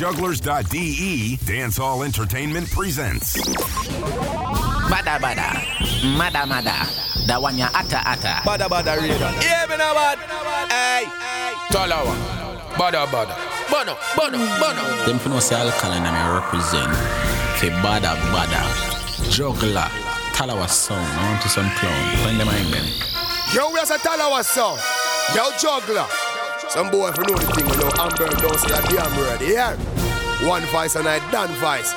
Jugglerz.de, Dancehall Entertainment presents. Bada bada, mada mada, da one ya ata ata. Bada bada radio. Yeah, me now bad. Hey, Talawah. Bada bada. Bono, bono, bono. Them for no say alkaline and I represent. Ke bada bada. Juggler. Talawah sound. I want to some clown. Find them in them. Yo, we are a Talawah song. Yo, juggler. Some boy for know the thing, you know, Amber don't say a damn word. Yeah. One vice and I done vice.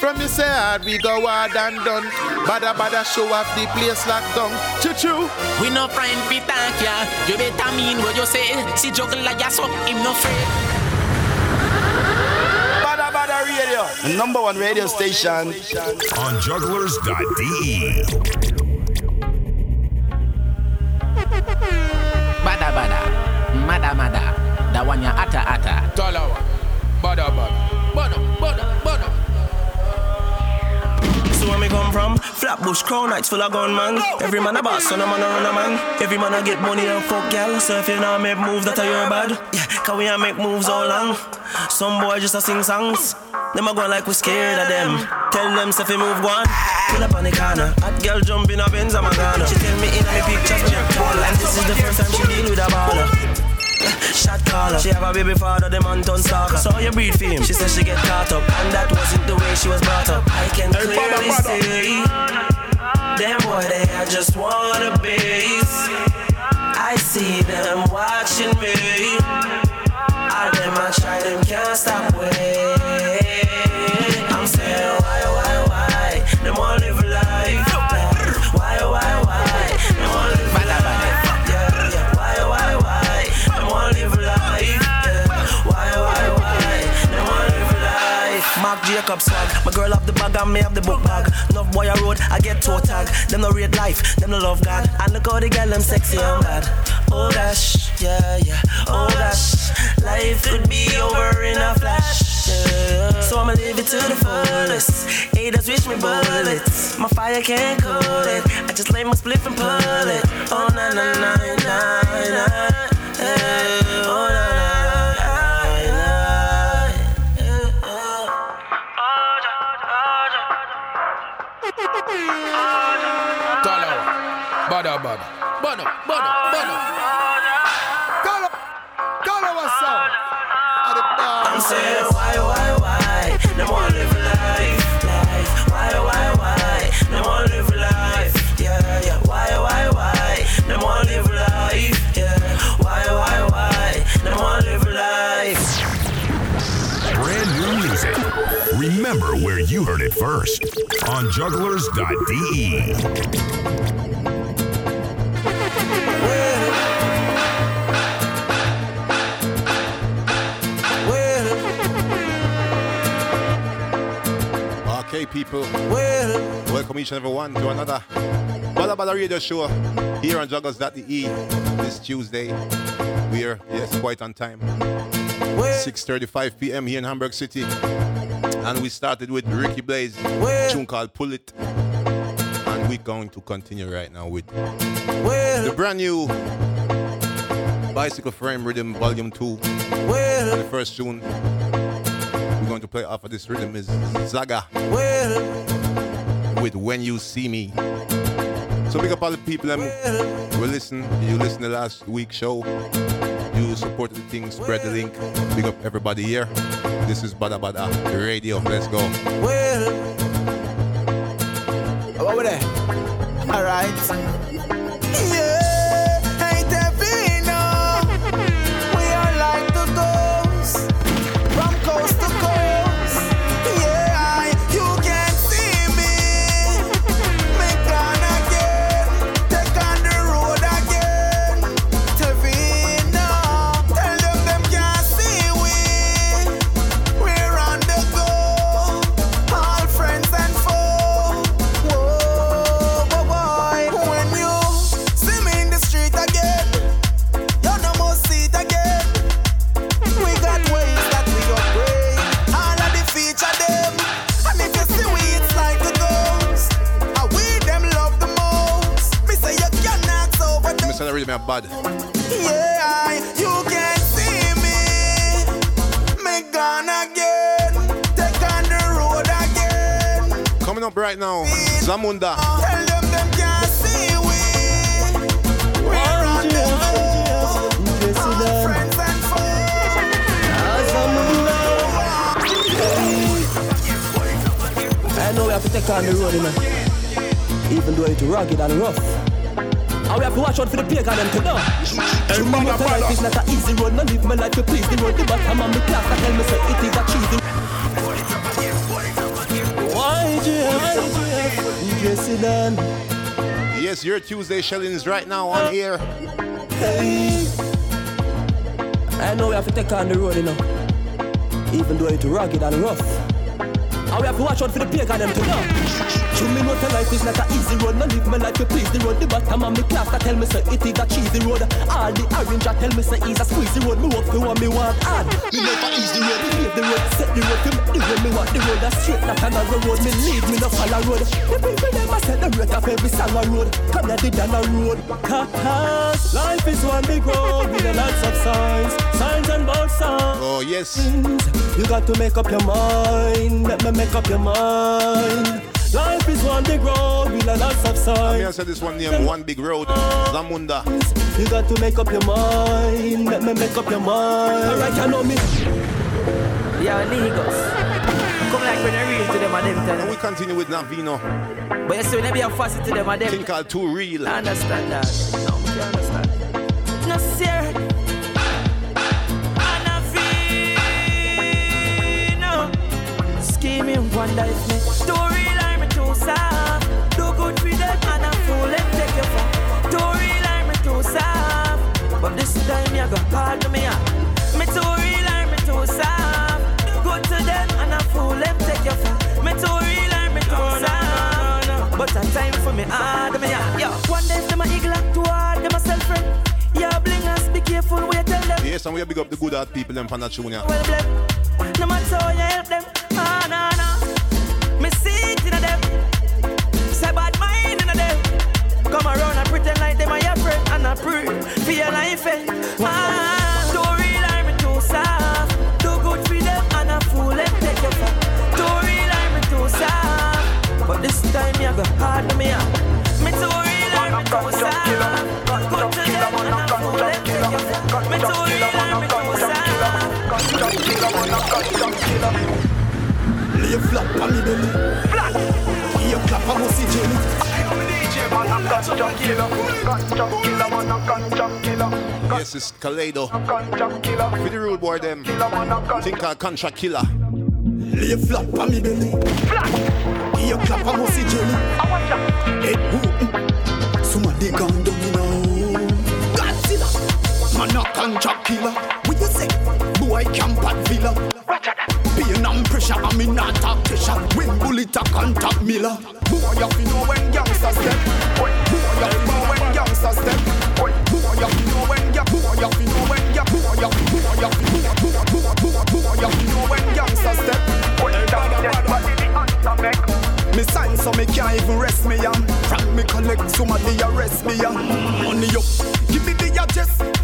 From you say hard, we go hard and done. Bada bada show off the place locked down. Choo choo. We no friend fi thank ya. You better mean what you say. See like ya so him no afraid. Bada bada radio. The number one radio station. On Jugglerz.de. Bada bada, mada mada, one ya ata ata. Talawah. Bada bada. Bono, bono, bono. So where me come from? Flatbush, crown nights full of gunman. Every man a boss, and a man a run a man. Every man a get money and fuck gal. So if you not make moves, that are your bad. Yeah, cause we a make moves all long. Some boy just a sing songs. Them a go like we scared of them. Tell them if you move one. Pull up on the corner. Hot girl jump in a Benz, I'm a Ghana. She tell me in a me pictures, jump tall. And this is the first time she deal with a baller. Shot caller. She have a baby father, the man turn stalker. Saw you breed for him. She said she get caught up, and that wasn't the way she was brought up. I can Hey, clearly father. see them boy they I just wanna base. I see them watching me. All them I try them can't stop way. Jacob swag. My girl have the bag and me have the book bag. Enough boy I road, I get toe tag. Them no read life, them no love God. And look how the girl them sexy and bad. Oh gosh, yeah yeah. Oh gosh, life could be over in a flash. Yeah. So I'ma live it to the fullest. Haters wish me bullets. My fire can't cool it. I just lay my spliff and pull it. Oh na na na na na. Hey, Talawah. Bada bada. Bono, bono, bono. Tala. Talawah song. At the I'm you heard it first. On Jugglerz.de. Okay, people. Welcome each and every one to another Bada Bada Radio Show here on Jugglerz.de this Tuesday. We are, yes, quite on time. 6.35 p.m. here in Hamburg City. And we started with Ricky Blaze, tune called Pull It. And we're going to continue right now with the brand new Bicycle Frame Rhythm Volume 2. And the first tune we're going to play off of this rhythm is Zagga with When You See Me. So big up all the people them who listen. You listen to last week's show. You supported the thing, spread the link. Big up everybody here. This is Bada Bada Radio. Let's go. What were they? All right. Yeah, and rough. And we have to watch out for the pagan them to know. Hey, To me, mother, what life mother. is not an easy road. No live my life to please the road. The bottom of the class that tell me say it is a cheesy. YGF, Jesse Dan. Yes, your Tuesday shellings right now on here. Hey. I know we have to take on the road, you know. Even though it's rugged and rough. And we have to watch out for the pagan them to know. To me, know the life is not an easy road. No live my life to please the road. The bottom of me class that tell me say it is a cheesy road. All the orange that tell me say it's a squeezy road. Me walk the one me want hard. Me never easy road. Me pave the road, set the road make the way me want the road. A straight, not another road. Me lead, me no follow road. The people them a set the rate of every song a road. Come here, the down a road. Cause life is one big road with a lots of signs, signs and both signs. Oh, yes. You got to make up your mind. Let me make up your mind. Life is one big road with a lots of Me I signs. said this one name, One Big Road. Zamunda. You got to make up your mind. Let me make up your mind. Alright, you know me. Yeah, Lagos. Come like when I real to them and them tell And them. we continue with Navino. But you see, when they be a fussy to them and them. Thing called Too Real. I understand that. No, you understand. No, sir. Anavino. Scheming one life, for me hard, yeah. Yo. One day them a eagle act too hard, them a self friend. Yeah, bling us, be careful what you tell them. Yes, and we big up the good heart people them from that tune, yeah. Well blessed. No matter how you help them, ah no no. Me see it in them. Say bad mind in them. Come around and pretend like them are your friend and I pray for your life. Eh? Ah, story line me too soft. Do good for them and I fool them take your. Story line me too soft. But this time you go hard to me. ah. Lay flat on me belly. Flat. Here clap on see jelly. Yes, it's Kalado. For the rude boy them. Thing called Contract Killer. Lay flat on me belly. Flat. Here clap on see jelly. I want ya. Head moving. Somebody gone down now. Godzilla. Man a contract killer. Camp at villa. Pain and pressure, I'm in not talk pressure. When bullet a contact Miller. Boy, you fi know when gangsters step. Boy, you fi know when gangsters step. Boy, you fi know when ya. Boy, you fi know when ya. Boy, you fi boy, you fi boy, boy, boy, boy, you fi know when gangsters step. Boy, me sign so me can't even rest me on. From me collect somebody arrest me on. Money up, give me the address.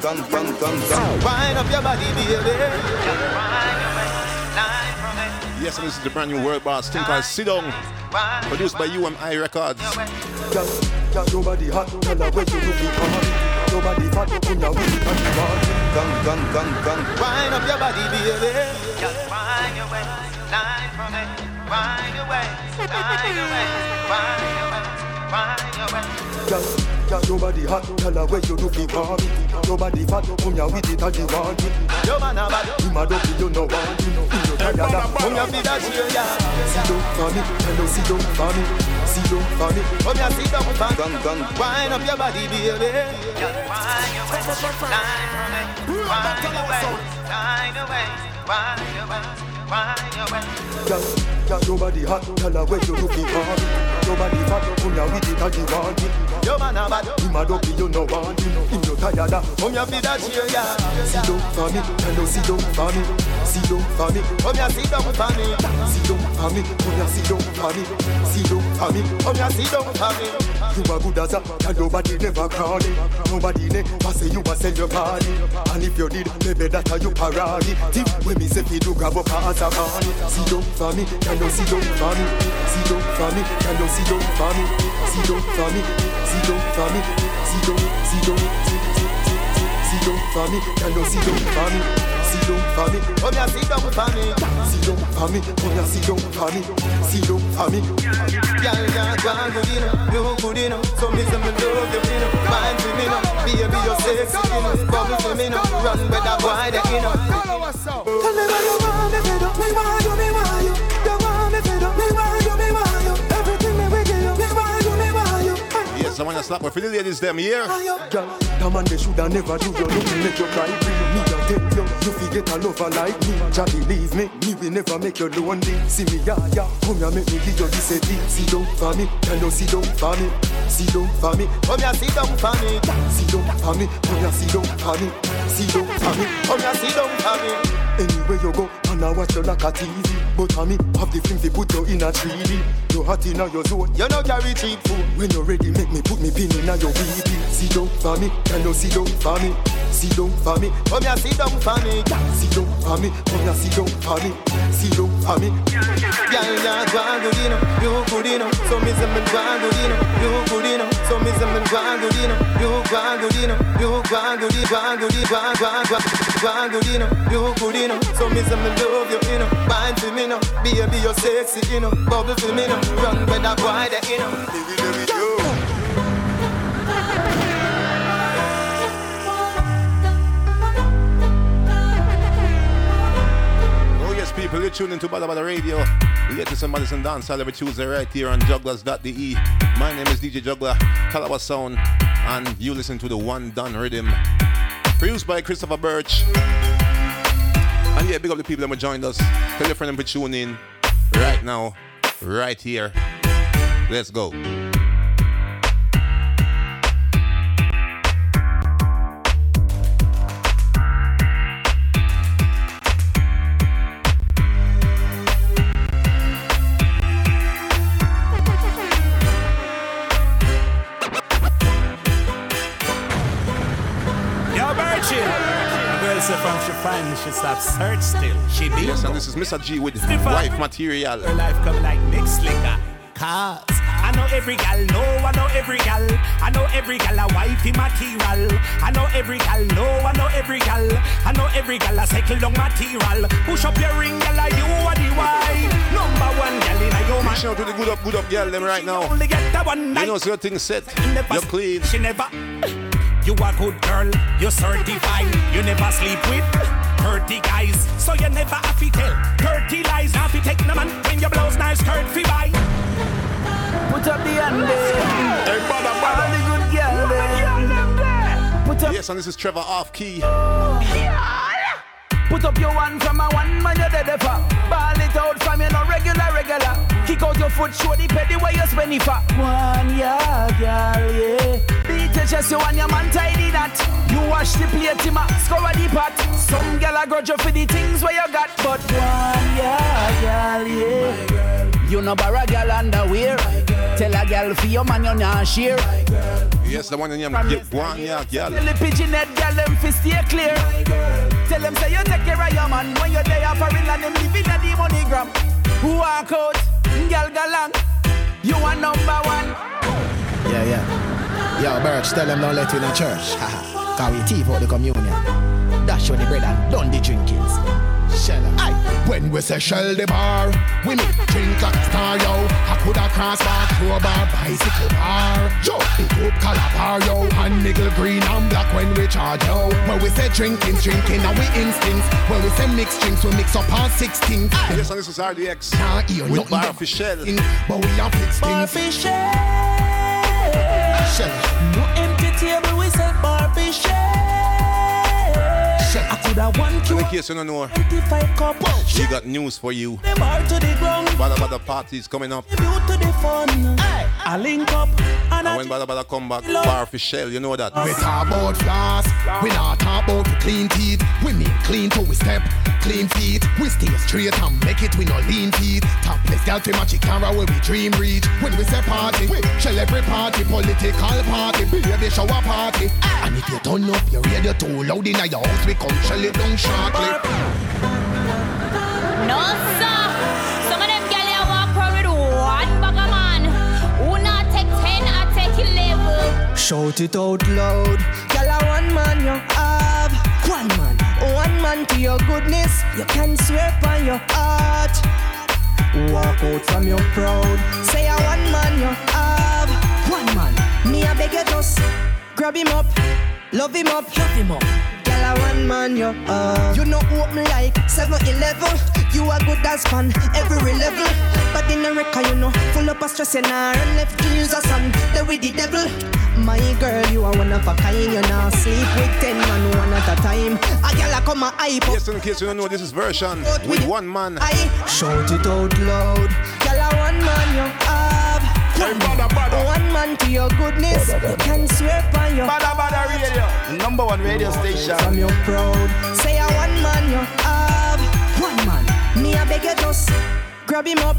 Killer man, a Wind up your body, baby. Yes, and this is the brand new World Boss. Thing called Sit Down. Produced by UMI Records. Girl, girl, nobody hot, tell her where you looking for. Nobody fat, you put your wheat on the bar. Gun, gun, gun, gun. Wind up your body, baby. Girl, girl, nobody hot, tell her where you do looking for. Nobody fat, you put your wheat on the bar. Your man a bad. You mad up, you know what? You know, you tired of. Come here, be that chill, yeah. Sit down for me, hello, sit down for me. Sit down for me. Come here, sit down, fan. Gun, gun. Wind up your body, baby. Girl, nobody hot, tell her where you looking for Nobody fat, no come here with it and you want it Yo man a bad, him a dopey, you no want him Him no tired of, come here for that cheer, yeah. Sit down for me, tell her sit down for me. Sit down for me, come here sit down for me. Sit down for me, come here sit down for me. Sit down for me, come here sit down for me You a good as a, and nobody never it Nobody never say you a sell your body And if you did, maybe that a you parody Tip when me say do grab up as a money Sit down for me, can you sit down for me Sit down for me, can you sit down for me Sit down for me, sit down for me sit, sit, sit, sit, sit down for me Can you sit down for me Sit down for me, come here sit down for me Sit down for me, come here sit down for me Sit down for me Girl, you're gone good enough, you good enough So me say me love you enough, for me now Baby, you're sexy enough, bubble for me now Run with that boy, that enough Tell me what you want I want to slap with the ladies them here. Girl, the man they shoulda never do you nothing make you cry Me a tell you, you forget a lover like me. Jah believe me, me will never make you lonely. See me ya ya, come here make me give you this a deep. Down for me, can you sit down for me. Sit down for me, Come here, sit down for me. Sit down for me Come here sit down for me. Sit down for me Come here, sit down for me. Anywhere you go, I watch you like a TV But for me, have the things they put you in a 3D You hot in your zone. You no carry cheap food When you're ready, make me put me pin in your BB. Sit down for me, can you sit down for me? Sit down for me, Come here, sit down for me. Sit down for me, come here, sit down for me, sit down for me. Girl, you're good enough, you good enough So me say me good enough, you good enough So me say me good enough, you good enough You good enough, gone good enough, gone, gone, gone Gone good enough, you good enough So me say me love you enough, fine for me now. Baby, you're sexy enough, bubble for me now. Run with that boy, that enough Oh yes, people, you're tuning to Bada Bada Radio. Latest and Madison Dance every Tuesday right here on Jugglerz.de. My name is DJ Juggler, Calabar Sound, and you listen to the One Don Rhythm. Produced by Christopher Birch. And yeah, big up the people that have joined us. Tell your friend to tune in right now, right here. Let's go. From she find stop search still. She be Yes, and this is Mr. G with Stefan. Wife Material. her life come like mixed liquor. Cause I know every gal, no, I know every gal. I know every gal a wifey material. I know every gal, no, I know every gal. I know every gal a cycle long material. Push up your ring, gal, you are the wife. Number one gal in a your man. Reach out to the good up, good up girl them right now. Only get that one night. You know, so your thing set. You're clean. She never. You a good girl, you certified. You never sleep with 30 guys, so you never have to tell 30 lies. Now if you take no man when your blouse nice skirt fi buy. Put up the hand there Hey, bada, All the good girl there Put up, Yes, and this is Trevor Off Key. put up your one from a one man you're foot, show the petty where you spend it. For One, yeah, girl, yeah. Beat your chest, you and your man tidy that. You wash the plate, him a scour the pot Some girl a grudge you for the things where you got But one, yeah, girl, yeah. You no borrow girl underwear Tell a girl for your man you not share. Yes, the one in your get one, yeah, girl. Tell the pigeon head girl them fi stay clear. Tell them say you take care of your man when you're there for and them living at the money gram. Who walk out, girl. You are number one. Yeah, yeah. Yo, Birch, tell them don't let you in the church. Haha. Cause we thief out the communion. Dash you the bread and done the drinkings. Shell Aye. When we say shell the bar, we mean drink like star, yo. I coulda cross bar, crowbar, bicycle bar. Yo, big up calabar, yo. And nickel green and black when we charge, yo. When we say drinking, drinking, and we instincts. When we say mix drinks, we mix up all six things. Ah, yes, and this is RDX. Nah, you With nothing Bar them Fischel. But we have fixed things. Shell. No empty table, we say Barbie share. Shell. I could Coulda one In case you don't know, she got news for you. Bada Bada parties coming up. I link up and, when Bada Bada come back, bar for shell, you know that. We talk about floss, we not talk about clean teeth. We mean clean till we step, clean feet. We stay straight and make it, we no lean feet. Topless girl to match camera where we dream reach. When we say party, we shell every party, political party, baby shower party. And if you turn up your radio too loud in your house, we come shell it down shortly. No sir, some of them gyal here walk around with one bag of man. Who not take ten, I take eleven. Shout it out loud, gyal a one man you have. One man, one man to your goodness, you can swear by your heart. Walk out from your proud, say a one man you have. One man, me a beg you just grab him up, love him up, love him up. Gyal a one man you have. You know what me like 7-Eleven. You are good as fun every level. But in record, you know, full up of stress and iron left dreams of sun. There with the devil. My girl, you are one of a kind. You not sleep with ten man one at a time. A girl a come a hype up. Yes, in case you don't know, this is Vershon with one man. I shout it out loud. One, bada, bada. one man to your goodness. You can swear by your Bada Bada Radio, number one radio station. From your proud. Say a one man you have. One man. Me a beg you just grab him up,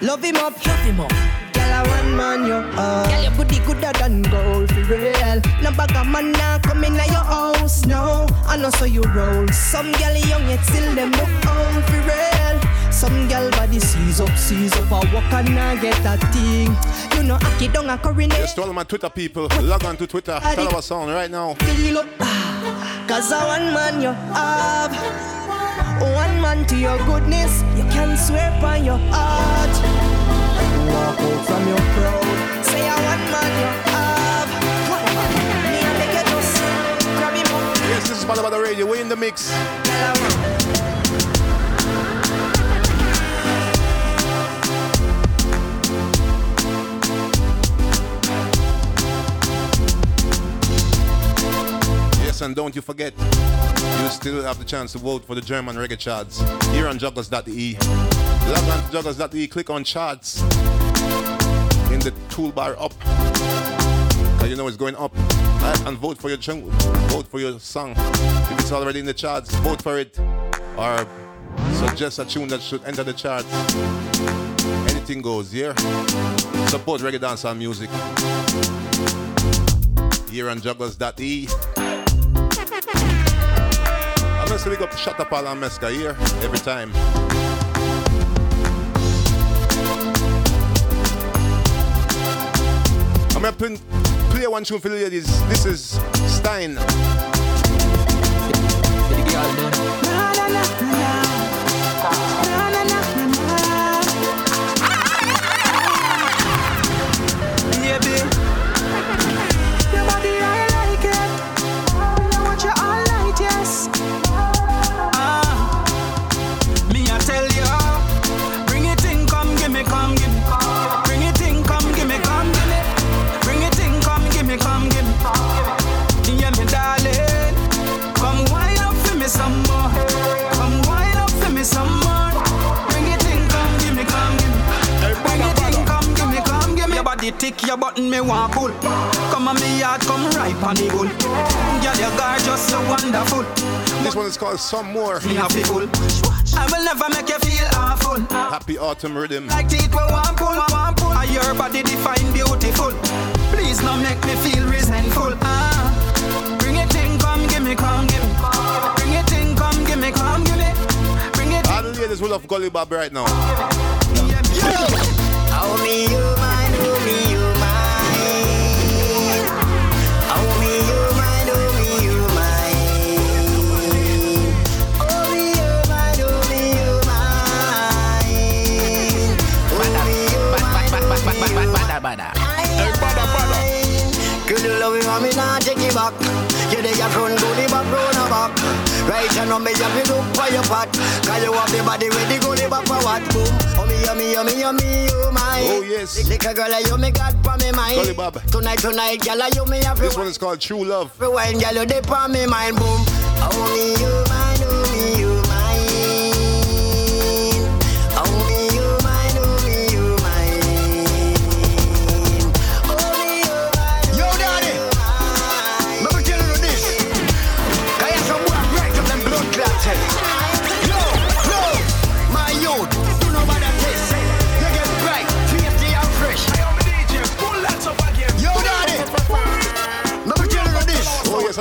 love him up, love him up. Girl a one man you have. Girl your booty gooder than gold for real. No bag of man now come in your house. No, I know so you roll. Some girl young yet still them look old for real. Some girl body seize up, seize up, a walk and I get that thing. You know, I kid down a coronet. Yes, to all my Twitter people, log on to Twitter, tell our song right now. Feel up, cause a one man you have. One man to your goodness, you can swear by your heart. Walk out from your crowd, say a one man you have. Me and the ghettos, grab him up. Yes, this is Bada Bada Radio, We're in the mix. Yes, and don't you forget, you still have the chance to vote for the German reggae charts here on jugglerz.de. Log on to click on charts in the toolbar up. And you know it's going up. And vote for your chung- vote for your song. If it's already in the charts, vote for it. Or suggest a tune that should enter the charts. Anything goes, yeah? Support reggae dancehall music. Here on jugglerz.de. Say we got Shut Up All and Mesca here every time. I'm gonna play, play one tune for the ladies. This is Stein. This one is called Some More. Me happy full. I will never make you feel awful. Happy Autumn Rhythm. Like teeth we want pull, want pull. And your body define beautiful. Please not make me feel resentful. Ah, bring it in, come give me, come give me. Bring it in, come give me, come give me. Bring it All the ladies will love Gully Bop right now. How me you Could you love me, mommy, take it back. You dey your front, go the back, round the back. Right hand on me, you me look for your pot. Cause you have the body go the back for what? Boom. Oh me, yummy, yummy, yummy, you mine. Oh, yes. Lick a girl, you me got for me mind. Bob. Tonight, tonight, girl, you me have This one is called True Love. Rewind, girl, you dip on me mind, boom. Oh me, you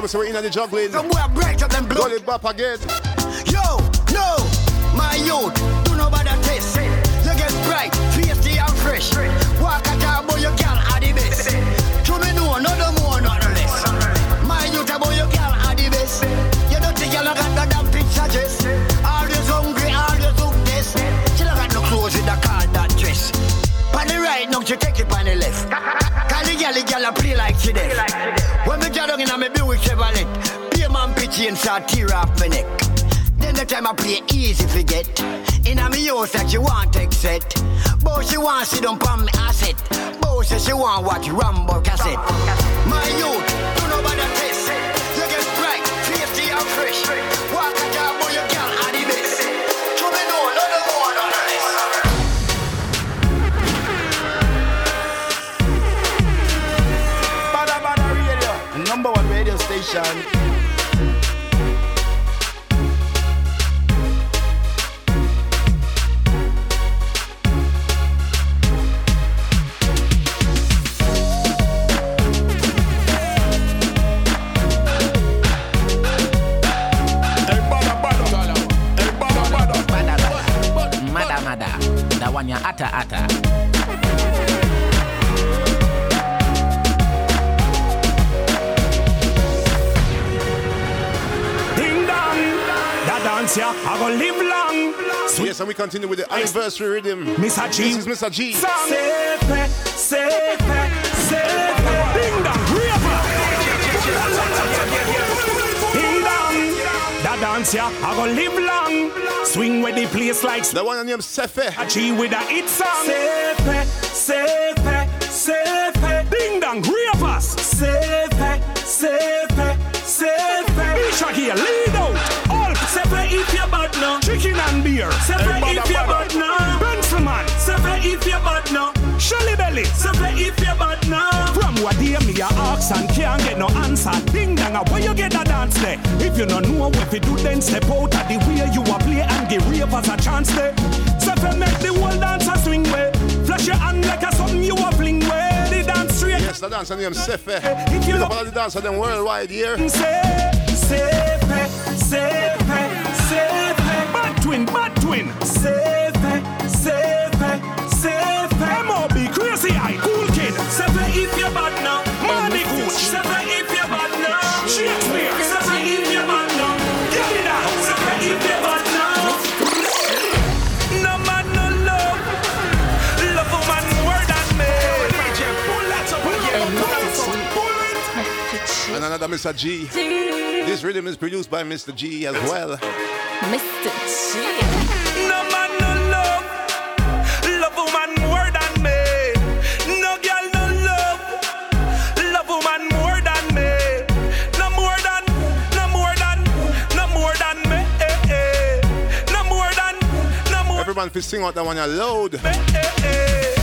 mind. so we're in the juggling. Some boy break up them blood. Roll it back again. Yo, no, my youth, start tear off my neck. Then the time I play easy forget. In a me house that she want take set. But she want sit on me asset. But say she want watch Rambo cassette. My youth, do no bother test. You get bright, tasty and fresh. Walk a boy, you girl are the best. Me know, no the more, no number one radio station. That one ya ata ata. Ding dong, that dance ya, I go live long. Yes, and we continue with the anniversary rhythm. Mr. G. This is Mr. G. that dance ya, I go live long. Swing with the place like the one named Sefe. A G with a hit song. Sepe, sepe, sepe. Ding dong, ravers. Sepe, sepe, sepe. Isha here, lead out. All sepe if you're bad now. Chicken and beer. Sepe if you're bad now. Benselman. Sepe if you're bad now. Shelly belly. Sepe if you're bad now. From day ask and can't get no answer. Ding dong, where you get that dance there? If you no know what to do, then step out of the way you a play and give ravers a chance there. Sepe make the whole dancer swing way. Flash your hand like a something you a fling way. The dance straight. Yes, the dancer named Sefe. If you look at the dancer them worldwide here. Sepe, sepe, sepe. Bad twin, bad twin. Sepe, sepe, sepe. M.O.B. crazy eye, cool kid. Sepe Mr. G. This rhythm is produced by Mr. G as well. Mr. G. No man, no love. Love woman more than me. No girl, no love. Love woman more than me. No more than, no more than, no more than me. Eh, eh. No more than, no more. Everyone fi sing out that one loud. Me love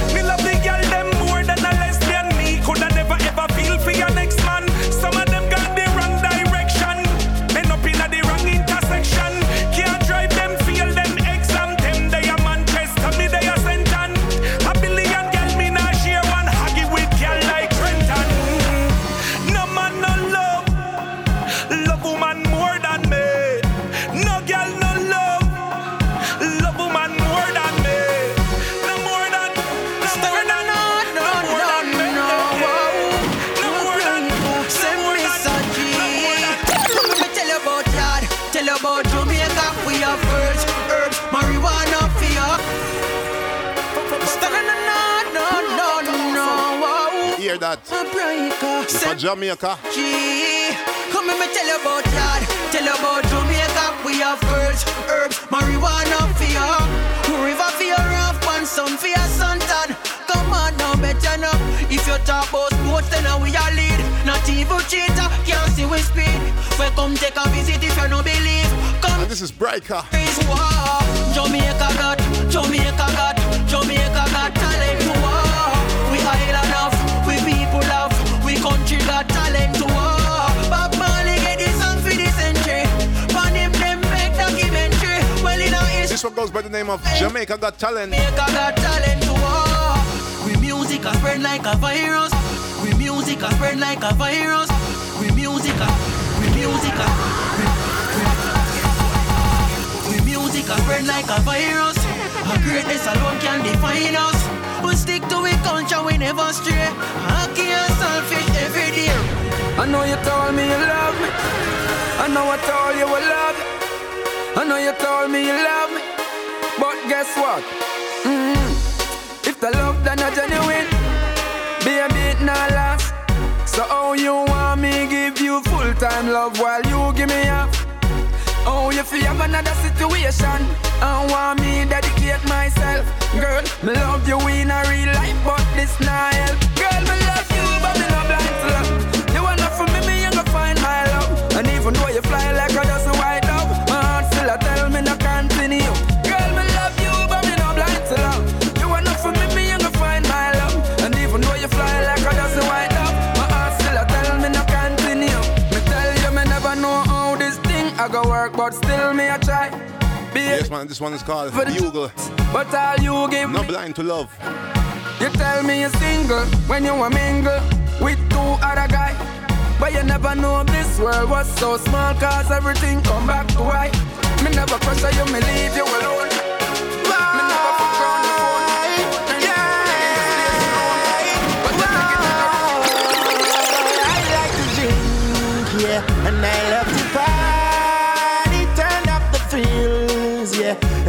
Jamaica, from Come let me tell you about yard, tell you about Jamaica. We have herbs, herbs, marijuana for you. River for your rough and sun for your suntan. Come on now, better now. If you talk about sports, then we are lead. Not evil cheater, can't see we speed. Well, come take a visit if you no believe. Come And this is Breaker. Jamaica got, Jamaica got, by the name of Jamaica Got Talent. Jamaica got talent to. We music a spread like a virus. We music a spread like a virus. We music a, we music a We music a spread like a virus. Our greatness alone can define us. We stick to it culture, we never stray. Hockey and selfish every day. I know you told me you love me. I know I told you I love you. I know you told me you love me. But guess what? Mm-hmm. If the love done not genuine, baby it not last. So how you want me give you full time love while you give me half? Oh, if you have another situation, I want me dedicate myself. Girl, me love you in a real life, but this not help. Girl, me love you, but me not blind but still me a try. Yes, man, this one is called Bugle. But all you give Not blind to love. You tell me you're single when you a mingle with two other guys. But you never know this world was so small cause everything come back to white. Me never pressure you, me leave you alone.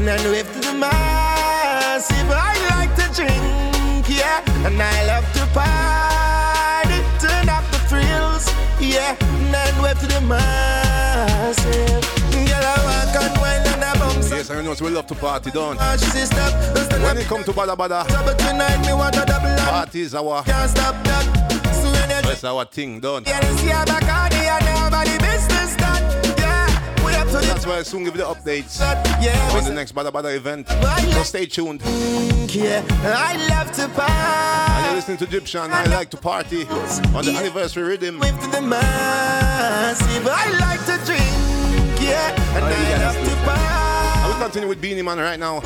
And then wave to the massive. I like to drink, yeah, and I love to party, turn up the thrills, yeah, and then wave to the massive. Girl, I walk and wine and I bounce. Yes, I know we love to party, don't Watch this step, stand When it come to Bada Bada, but tonight me want a double up. party is our, Can't stop that. So that's our thing, don't That's why I soon give you the updates Yeah, on the next Bada Bada event. So stay tuned. yeah. I love to And party you're listening to Egyptian, I like to party on the anniversary rhythm. with the massive. I like to drink, yeah, oh, and I love to party. I will continue with Beenie Man right now.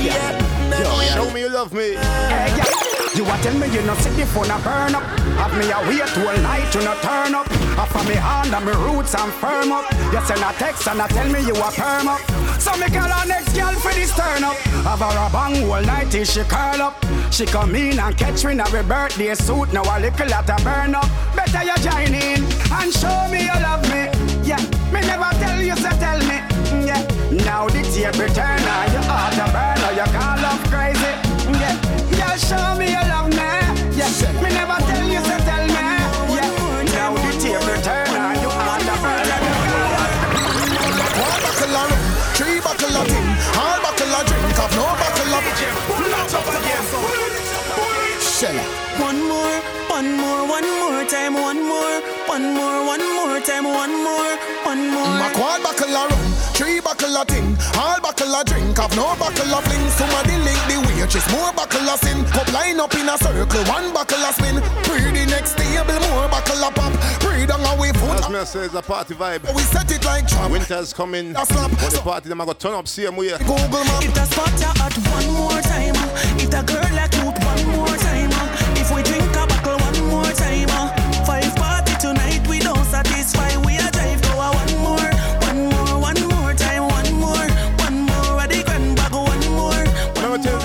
Yeah. Show me you love me. Yeah. You a tell me you no see the phone a burn up. Have me a wait all night to no turn up. Offer me hand and me roots and firm up. You send a text and a tell me you a perm up. So me call her next girl for this turn up. Have her a bang all night till she curl up. She come in and catch me in her birthday suit. Now a little lot a burn up. Better you join in and show me you love me. Yeah, me never tell you so tell me. Mm, yeah, now the tape turn on Your heart a burn or you call love crazy. Mm, yeah, show me you love me. Yeah, me never tell you so tell me. Yeah, now the tape turn on Your heart a burn you call love One buckle of rum, three buckle of gin, all buckle of drink, have no buckle of gin. Pull it up again. Shella. One more, one more, one more time, one more, one more, one more time, one more, one more. My quad buckle of rum, three buckle of tin, all buckle of drink, have no buckle of fling. Somebody link the waitress, more buckle of sin. Cup line up in a circle, one buckle of spin. Pre the next table, more buckle of pop. Pre down away foot. As me say, it's a party vibe. We set it like trap. Winter's coming. That's slap. But the party, them are going to turn up same way. Google map. If the spot you hot one more time, if the girl like cute one more time, if we drink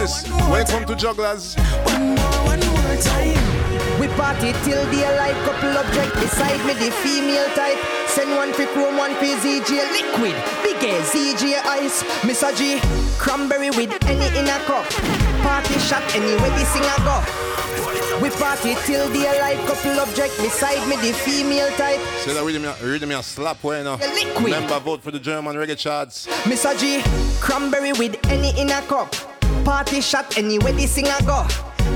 Remember tell this, when it come to jugglers, one more, one more time. We party till daylight, couple object beside me, the female type. Send one for chrome, one for ZJ liquid. Big A ZJ ice, Mr. G. Cranberry with any in a cup. Party shot anywhere the singer go. We party till daylight, couple object beside me, the female type. say that rhythm, me a slap you know. liquid. Remember, vote for the German reggae charts. Mr. G, cranberry with any in a cup. Party shot anywhere the singer go.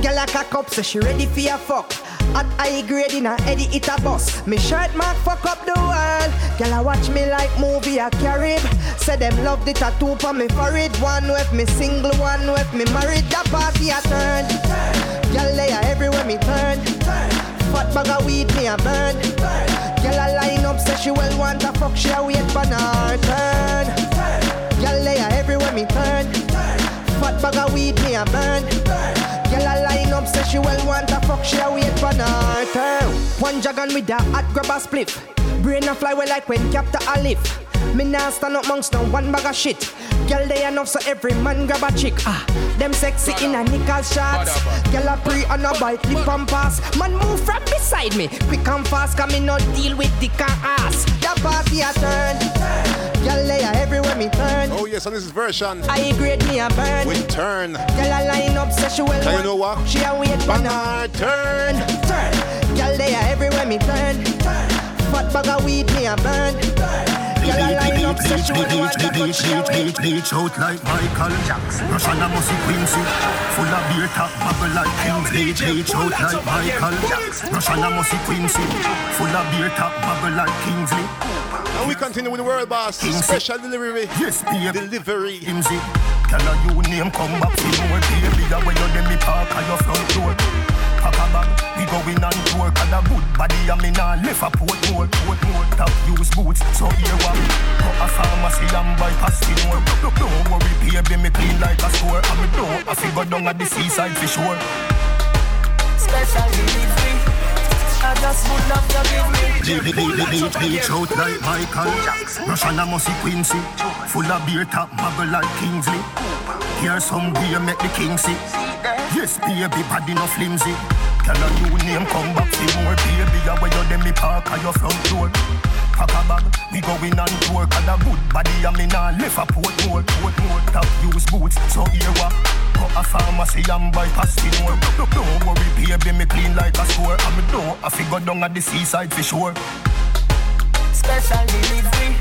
Girl like a cup, so she ready for your fuck. At high grade in a Eddie it a bus. Me shirt mark fuck up the world. Girl I watch me like movie a Carib. Say them love the tattoo for me forehead. One with me single, one with me married. The party I turn. Girl they are everywhere me turn. Fat bag of weed me a burn. Girl I line up say she well want a fuck. She a wait for her turn. Fat bag of weed me a burn. Girl a line up say she well want a fuck. She a wait for her turn. One dragon with a hot grab a spliff. Brain a fly well like when Captain Olive. Me nah stand up amongst no one bag of shit. Girl, they enough so every man grab a chick. Ah, them sexy in a knickers shots. Girl a pre on a bite lip and pass. Man move from beside me, quick and fast. Come in not deal with dick and ass. The party a turn. Girl, they are everywhere me turn. Oh yes, and this is version. I grade me a burn. We turn. Girl a line up sexual. And you know what? She a wait for her turn. Turn. Girl, they are everywhere me turn. Fat bag of weed me a burn. Girl a line up sexual. Bleach, bleach, bleach out like Michael Jackson. Russian a musty Quincy, full of beer top, bubble like Kingsley. Bleach out like Michael Jackson. Russian a musty Quincy, full of beer top, bubble like Kingsley. And we continue with the world boss. Special delivery. Yes, baby. Delivery. Kimsey. Can a you name come back for more baby? The way you dem me park at your front door. Pack a bag, we going on tour. Cause a good body and me nah left a port more, port more. Top use boots, so here what? Go a pharmacy and buy passport. Don't worry, baby, me clean like a store. And me don't, I figure down at the seaside for sure. Special delivery. I just would love you give me. Beach, beach, beach out like Michael Jackson. Russian a musty Quincy. Full of beer top, bubble like Kingsley. Here's some beer, make the king see. Baby, body no flimsy. Tell a new name, come back for more, baby. A way you dem me park at your front door. Pack a bag, we going on tour. Cause a good body, and me nah left a port more, port more. Top use boots, so here what? Go a pharmacy and buy passport. Don't worry, baby, me clean like a store. And me know I figure down at the seaside for sure. Special delivery.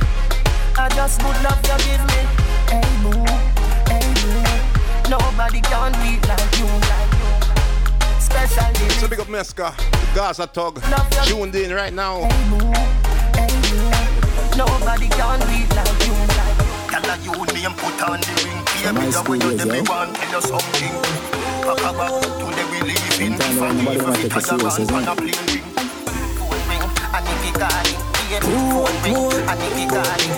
I just would love you give me. Hey boo, hey boo. Nobody can it like you. Special delivery. So big up Meska, Gaza Tug, tuned in right now. Nobody can do it like you. Tell a you name, put on the ring. Baby, the way you dem me want, tell you something. Pack a bag, today we leaving. If I leave, if it has a man on a plane ring. Phone ring, and if you calling, yeah. Phone ring, and if you calling.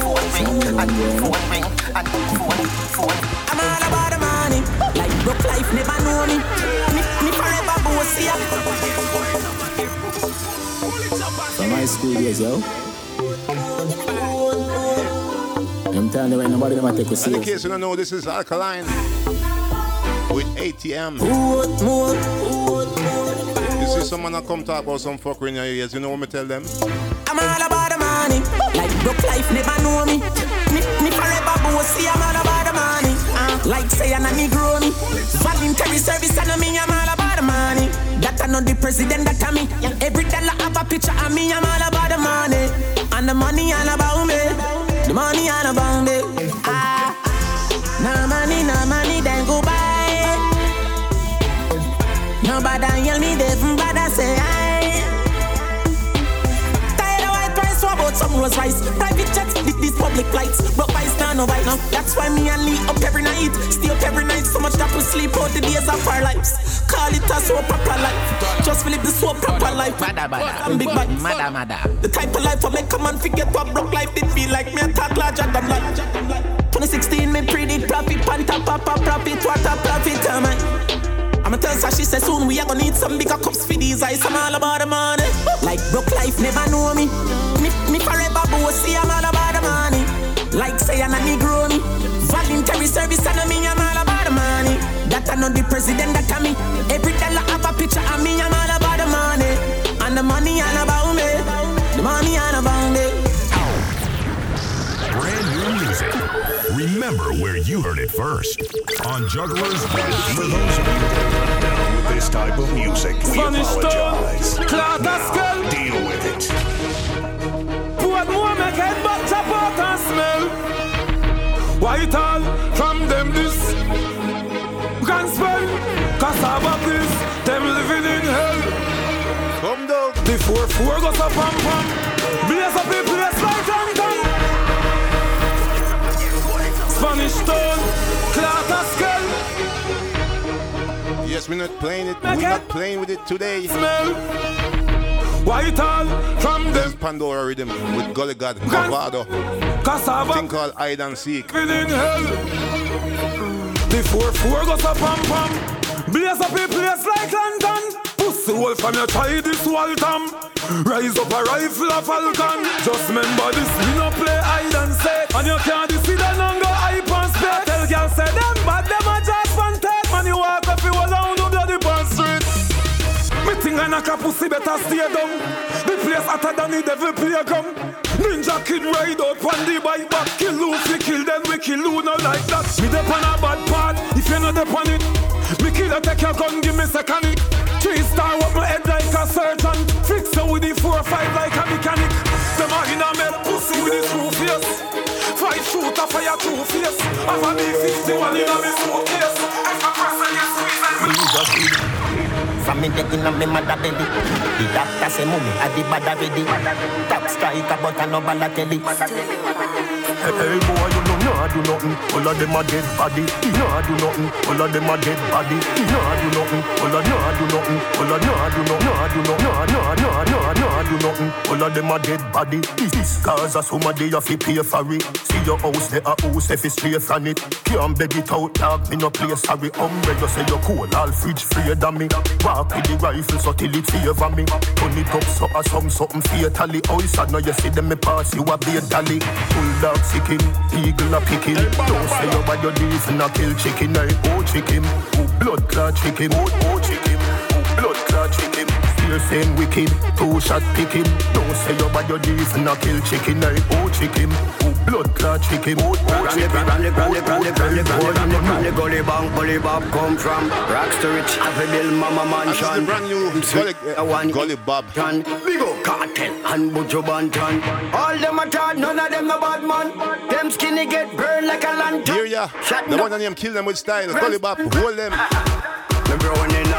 Phone ring, and phone ring, and phone, phone. I'm all about the money. Like broke life never know me. Me, me forever boss ya. From high school days, yo. I'm telling you, ain't nobody gonna take a And in case you don't know, this is Alkaline with ATM. You see someone that come talk about some fucker in your ears, you know what me tell them? I'm all about the money. Like broke life never know me. Me, me forever boss ya. I'm all about the money. Uh, like say I'm a Negro me. Voluntary service and me. I'm all about the money. That I know the president that I me. Every dollar have a picture of me. I'm all about the money. And the money all about me. The money all about me. Ah, no money, no money, then go buy. Nobody yell me, they from bad I say Rolls Royce? Private jets, this, this public flights. Broke by stand no bite now. That's why me and Lee up every night. Stay up every night, so much that we sleep out the days of our lives. Call it a so proper life. Just live the so proper life. Bada bada. I'm big bad. Mada mada. The type of life I make a man forget what broke life did feel like. Me a talk larger than life. 2016, me predict profit, panta papa profit, a profit am I? I'ma tell her, she said soon we are gonna need some bigger cups for these eyes. I'm all about the money. Like broke life never know me. Me, me forever bossy, I'm all about the money. Like say I'm a Negro me. Voluntary service and me, I'm all about the money. That I know the president that I me. Every dollar have a picture of me, I'm all about the money. And the money all about me. The money all about me. Brand new music. Remember where you heard it first on Jugglerz. For those of you that are down with this type of music, we Spanish apologize. Now, deal with it. Head but chop out and smell. White all from them this can spell. Cassava this, them living in hell. Come down. Before four goes up pam pam. Blaze up the place like London. Spanish town, Cloud Haskell. Yes, we're not playing it. We're not playing with it today. Smell. White all from them. This is Pandora Rhythm with Gully God Kalado. Cassava. Thing called Hide and Seek. in hell. Before four goes up pam pam. Blaze up a place like London. Pussy wolf from your try this Waltham. Rise up a rifle a falcon. Just remember this, we no play hide and seek. And you can't deceive and go hype and spec. Tell girl say them bad, them Me I knock a pussy better stay down. The place hotter than the devil playground. Ninja kid ride out on the bike back. Kill Luffy, kill them, we kill who no like that. Me dep on a bad part, if you not dep on it. Me kill a take your gun, give me second it. Three star up my head like a surgeon. Fix it with the four five like a mechanic. Them a in a melt pussy with the true face. Five shooter fire true face. Have a B51 in a me suitcase. If a person is squeezing. From me dead inna me mother belly The doctor say mummy a the bad already Top striker but I no Balotelli Hey, boy, you know nah do nothing. All of them a dead body. You nah do nothing. All of them a dead body. You nah do nothing. All of nah do nothing. All of nah do nothing. Nah do nothing. Nah nah nah nah do nothing. All of them a dead body. This is cause a somebody you fi pay for it. See your house there a house if it's straight from it. Can't beg it out, dog. Me no play sorry. Umbrella you say you cool. All fridge free than me. Walk with the rifle so till it favor me. Turn it up so a some something fatally. Oh, you sad now you see them me pass you a be a dolly. Full dog sicking, eagle a picking. Don't say you bad your deeds and a kill chicken. I oh chicken, oh blood clot chicken, oh oh chicken, oh blood clot chicken. Still same wicked, two shot picking. Don't say you bad your deeds and a kill chicken. I oh chicken, oh blood clot chicken, oh oh chicken. Brandy, brandy, brandy, brandy, brandy, brandy, brandy, gully bank, gully bop come from Rocks to rich, happy bill, mama mansion. brand new Gully, Gully Bop. Big up Kartel and Buju Banton. All them a talk, none of them a bad man. Them skinny get burned like a lantern. Hear ya? The one on them kill them with style. Gully Bop, hold them. Me browning on no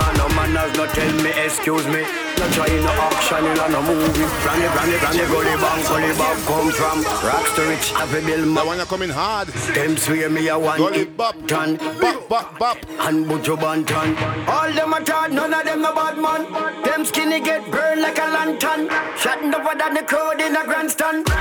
manners, no tell me excuse me. No try no action in no movie. Brandy, brandy, brandy, gully bang, gully bop come from rocks to rich, happy bill. The one that coming hard. Them swear me a one Gully Bop, Tan, bop, bop, bop. and Buju Banton. All them a talk, none of them a bad man. Them skinny get burned like a lantern. Shutting up than the crowd in a grandstand.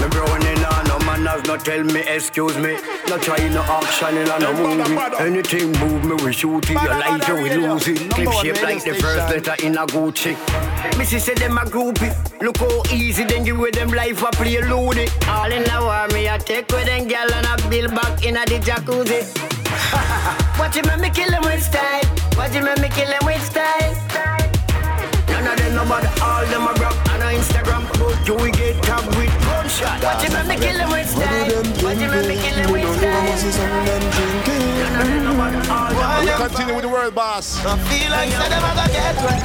Me browning on no manners, no tell me excuse me. No try no action in a no movie. Anything move me, we shoot it. Your life, you will lose it. Clip shape like the first letter in a Gucci. Missy say them a groupie. Look how easy then give with them life a play loony. All in the war, me a take with them gal and a bill back in a the jacuzzi. Watch him make me kill him with style. Watch him make me kill him with style. None of them no bother, all them a rock on a Instagram. But you will get tagged with gunshot. Watch him make me kill him with style. Watch him make me kill him with style. None of them no bother, all them a We continue with the world boss. I feel like say them a go get wet.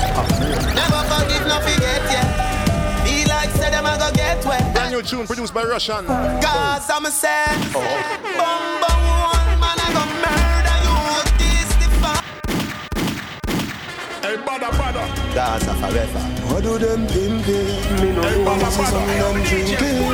Never forgive, no forget, yeah. Feel like say them a go get wet. Brand new tune produced by Russian. Cause I'm a say, oh. bum bum Hey, bada, bada. Gaza forever. What do them pimpin'? Me no know what is some them drinking.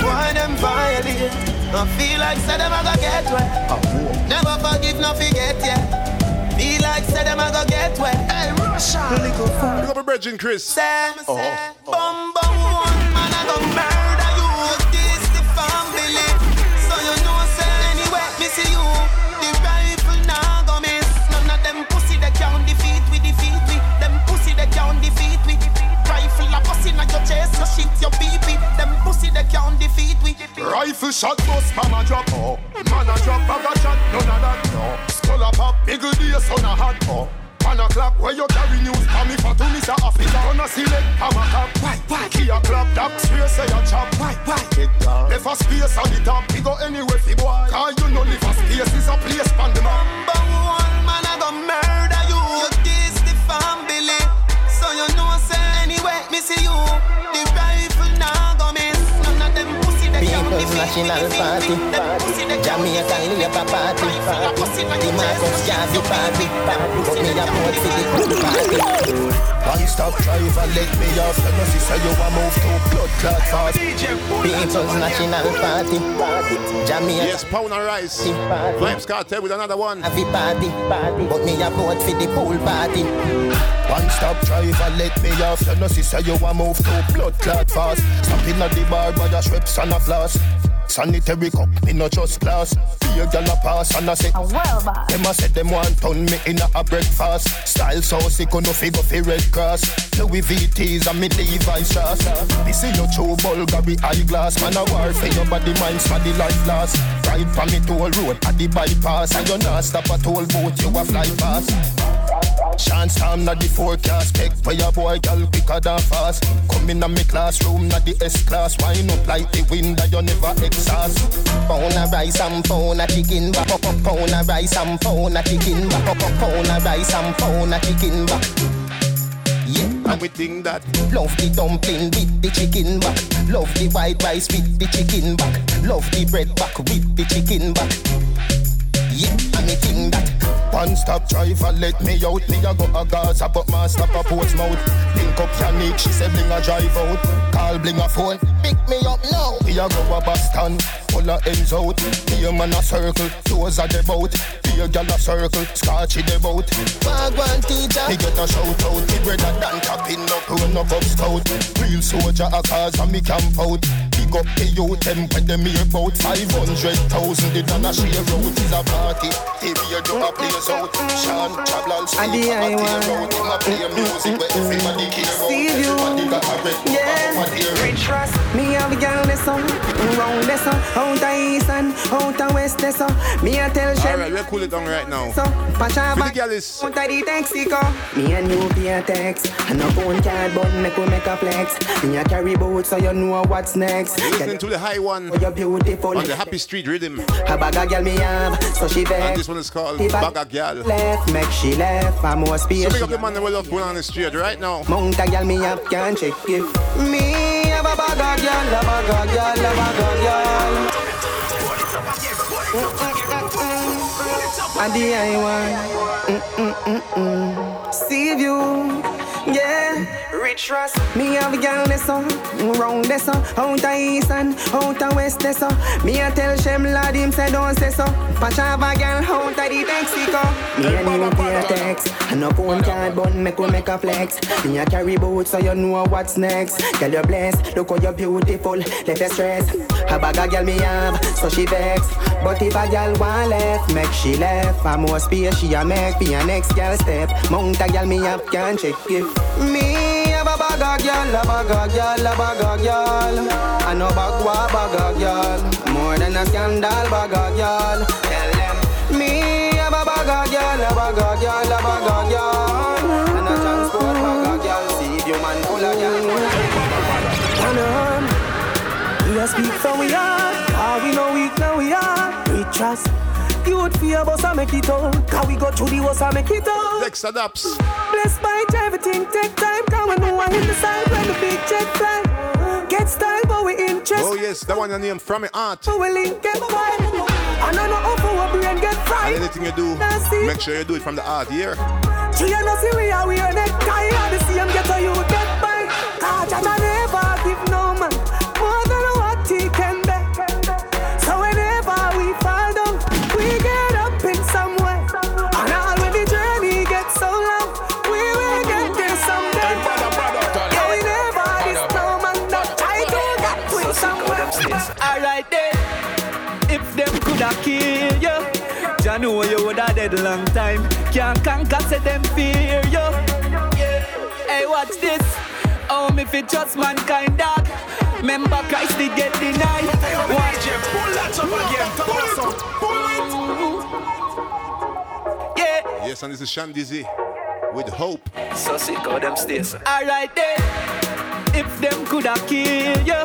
Why them violate? I feel like say them a go get wet. Never forgive, no forget, yeah. Feel like say them a go get wet. Hey, Russia. Pick up a virgin, Chris. Say, say, bum bum one man I go murder Rifle shot, bust, man a drop. Oh. Man a drop, bag a shot, none of that. No. Skull a pop, biggle day, sun a hot. Oh. One o'clock, where you carry news, for me for miss a officer. Gonna select, hammer top. Why, why? Key a clap, that space say a chop. Why, why? Left a space on the top, we go anywhere fi boy. Cause you know live a space is a place on the map. Number one man I go murder you. You this the family, so you know say anyway. Me see you, the rifle they can't People's defeat National Party, Jamaican Labour Party, the Marcus Garvey Party, but me a vote for the good party. One stop driver, let me off. And if you say you a move to blood clot fast. People's National Party, Jamaican Yes, pound and rice. Vybz Kartel with another one. Garvey Party, but me a vote for the pool party. One stop driver, let me off. And if you say you a move to blood clot fast. Stop in at the bar by the strips and a floss. Sanitary cup, me no just glass. Be a gal a pass and I say, well, boss. Them a say them want turn me in a breakfast. Style so sick, no figure fi red cross. Louis VTs and me Levi's shoes. This is your true Bulgari eyeglass. Man a war for your body, mind, for the life last. Ride for me toll road at the bypass, and you not stop at toll boat, you a fly fast. Chance time not the forecast. Pick for your boy girl quicker than fast. Come in me classroom not the S class. Wine up like the wind that you never exhaust. Pound a rice and pound a chicken. Back Pound a rice and pound a chicken. Back Pound a rice and pound a chicken. Back yeah. And we think that Love the dumpling with the chicken. Back Love the white rice with the chicken. Back Love the bread back with the chicken. Back Yeah, and me think that one stop driver let me out. Me a go a Gaza, but man stop a Portsmouth. Link up Yannick, she said bring a drive out. Call bring a phone, pick me up now. We a go a Boston, full of ends out. A man a circle, those are the boat. A gal a circle, scotchy the boat. Wagwan teacher, me get a shout out. Me brother than tapping up, run up up scout. Real soldier a cause and me camp out. Big up the youth, them when them here about 500,000. The done a share out is a party. If you do a place out. Sean Chablal And the I want Steve you Yeah Rich trust. Me have a girl Round this song Out of east and out of west this song Me a tell Shem. Alright, we'll cool it down right now. So Pasha back Out of the Texico Me and you pay a text. And a phone card but make we make a flex. Me a carry boat so you know what's next. You're listening to the high one. Oh, you're beautiful. On the Happy Street Rhythm. A bag of girl me have So she vex. And this one is called Bag of Girl Left, make she left For more space So big up the man that will love going on the street right now. Mount a girl me have can't check if Me a bag of girl A bag of girl A bag of girl And the I want Save you Yeah Rich Ross, me have a girl this song, round this song, out of east and out of west this song. Me a tell Shem lad him say don't say so. Patch have a girl out of the Mexico. Me and you pay a text, and no phone card but make we make a flex. Me a carry boat so you know what's next. Girl you blessed, look how you beautiful, left your stress. A bag of girl me have, so she vex. But if a girl want left, make she left. For more space she a make, be a next girl step. Mount a girl me have can't check if me have a bag of girl, a bag of girl, a bag of girl. I know bag wa bag of girl, more than a scandal bag of girl. Tell them me have a bag of girl, a bag of girl, a bag of girl, and a transport bag of girl. See if you man full of girl. On, we a speak from we are, how we know weak now we are. We trust. Youth fear boss I make it out Cause we go through the worst I make it out Next adapts Blessed by everything take time. Cause we know I hit the side when the big jet fly. Get style but we interest. Oh yes, that one your name from me art So we link get wide And I know how for brain get fried. And anything you do Make sure you do it from the art here She and us we are we are neck tie The same get to you get by long time. Can't conquer, say them fear you. Hey, watch this. Oh, me fi trust mankind, dog. Remember Christ did get denied. Watch him pull that up again. Pull it up. Pull it. Yeah. Yes, and this is Shandizi with hope. So sick how them stays. Alright then. If them coulda kill you,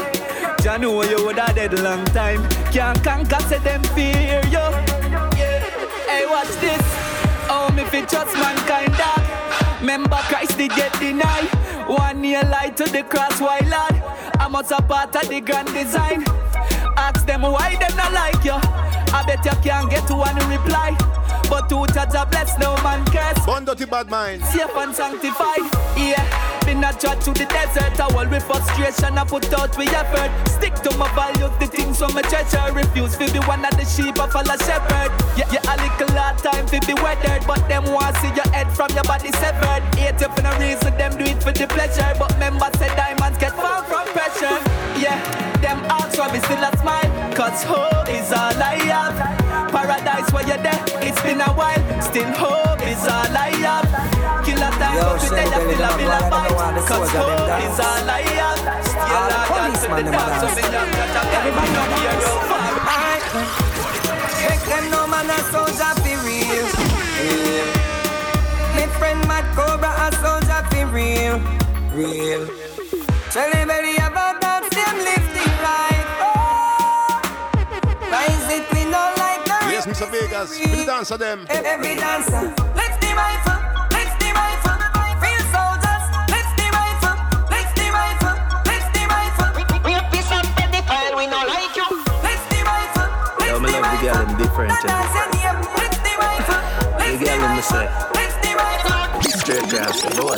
Jah know you woulda dead long time. Can't conquer, say them fear you. Hey, watch this. Oh, me fi trust mankind, dog. Remember Christ did get denied. One year light to the cross, why lad? I'm a part of the grand design. Ask them why them not like you. I bet you can't get one reply. But two touch a bless, no man curse. One dirty bad mind. Safe and sanctified, yeah. Been a trot to the desert, I will with frustration, I put out with effort. Stick to my values, the things from my treasure. Refuse to be one of the sheep, I follow shepherd. Yeah, yeah, a little hard time to be weathered, but them want see your head from your body severed. Hate you for no reason, them do it for the pleasure. But members say diamonds get far from pressure. Yeah, them ask why me still a smile. Cause hope is all I have. Paradise where you're there, it's been a while. Still hope is all I have. Killer time, Yo, but dead, I a my feel a boy, I fight. Cause hope is all I have. Still ah, All the I policeman, in the dance, so me dance, that I Everybody know here, yo. Make them know man a soldier fi real. real. Me friend Matt Cobra a soldier fi real. Real. Vegas. Be the dancer them. Every dancer. Let's the rifle. Let's the rifle. Real soldiers. Let's the rifle. Let's the rifle. Let's the rifle. We a piece of pedophile. We no like you. Let's the rifle. Yo, me love the girl them different. eh. Let's the rifle. The girl them me say. Let's the rifle. Straight gas, boy.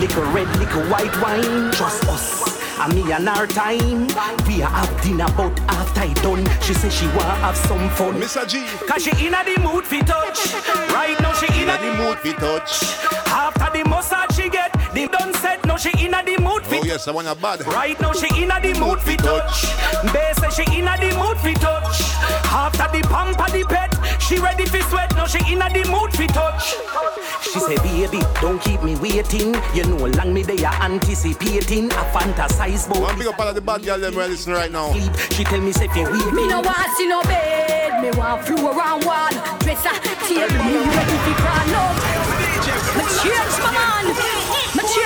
Little red, little white wine, just us. And me and our time. We are have dinner, but after I done, she say she want have some fun. Mr. G. Cause she inna the mood fi touch. Right now she inna the mood fi touch. After the massage she get, the done set. Now she inna the mood fi Oh yes, I want a bad. Right now she inna the mood fi touch. Bae say she inna the mood fi touch. After the pamper the pet, she ready fi sweat. Now she inna the mood fi touch. She say, baby, don't keep me waiting. You know, long me they are anticipating. I fantasize about. One big up all of the bad girl them who are listening right now. She tell me say, fi wait. Me no want see no bed, me want floor around wall. Dresser, table, me ready fi crawl up. Me change my man,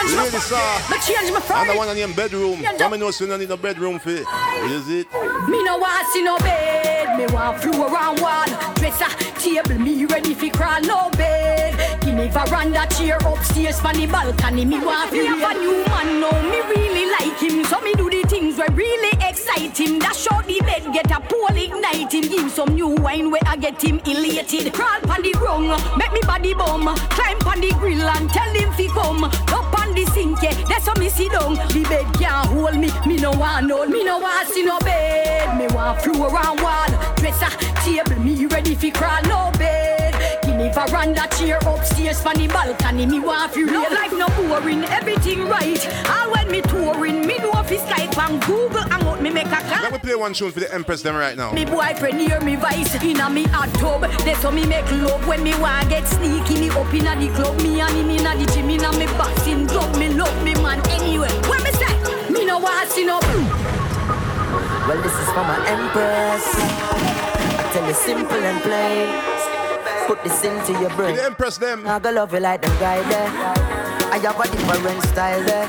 me change my, Lady sir. me change my And the one on your bedroom. Come and know so you don't need a bedroom for Is it? Me no want see no bed, me want floor around wall. Dresser, table, me ready fi crawl no bed. Give me veranda chair upstairs from the balcony. Me want fi have a new man now. Me really like him, so me do the things where really excite him. Dash out the bed, get a pole ignite him. Give some new wine where I get him elated. Crawl pon the rung, make me body bum. Climb pon the grill and tell him fi come. Up on the sink, yeah, that's how me sit down. The bed can't hold me, me no want no, me no want see no bed. Me want floor around wall, dresser, table, me ready fi crawl no bed. Give me veranda chair upstairs from the balcony. Me want fi real life no boring, everything right. All when me touring, me do fi Skype and Google and out me make a call. Let me play one tune for the Empress them right now. Me boyfriend hear me voice inna me hot tub. That's how me make love when me want get sneaky. Me up inna the club, me and him inna the gym inna me boxing club. Me love me man anyway. When me say me no want see no. Well, this is for my empress. I tell you simple and plain. Put this into your brain. The empress them. I go love you like them guy there. I have a different style there.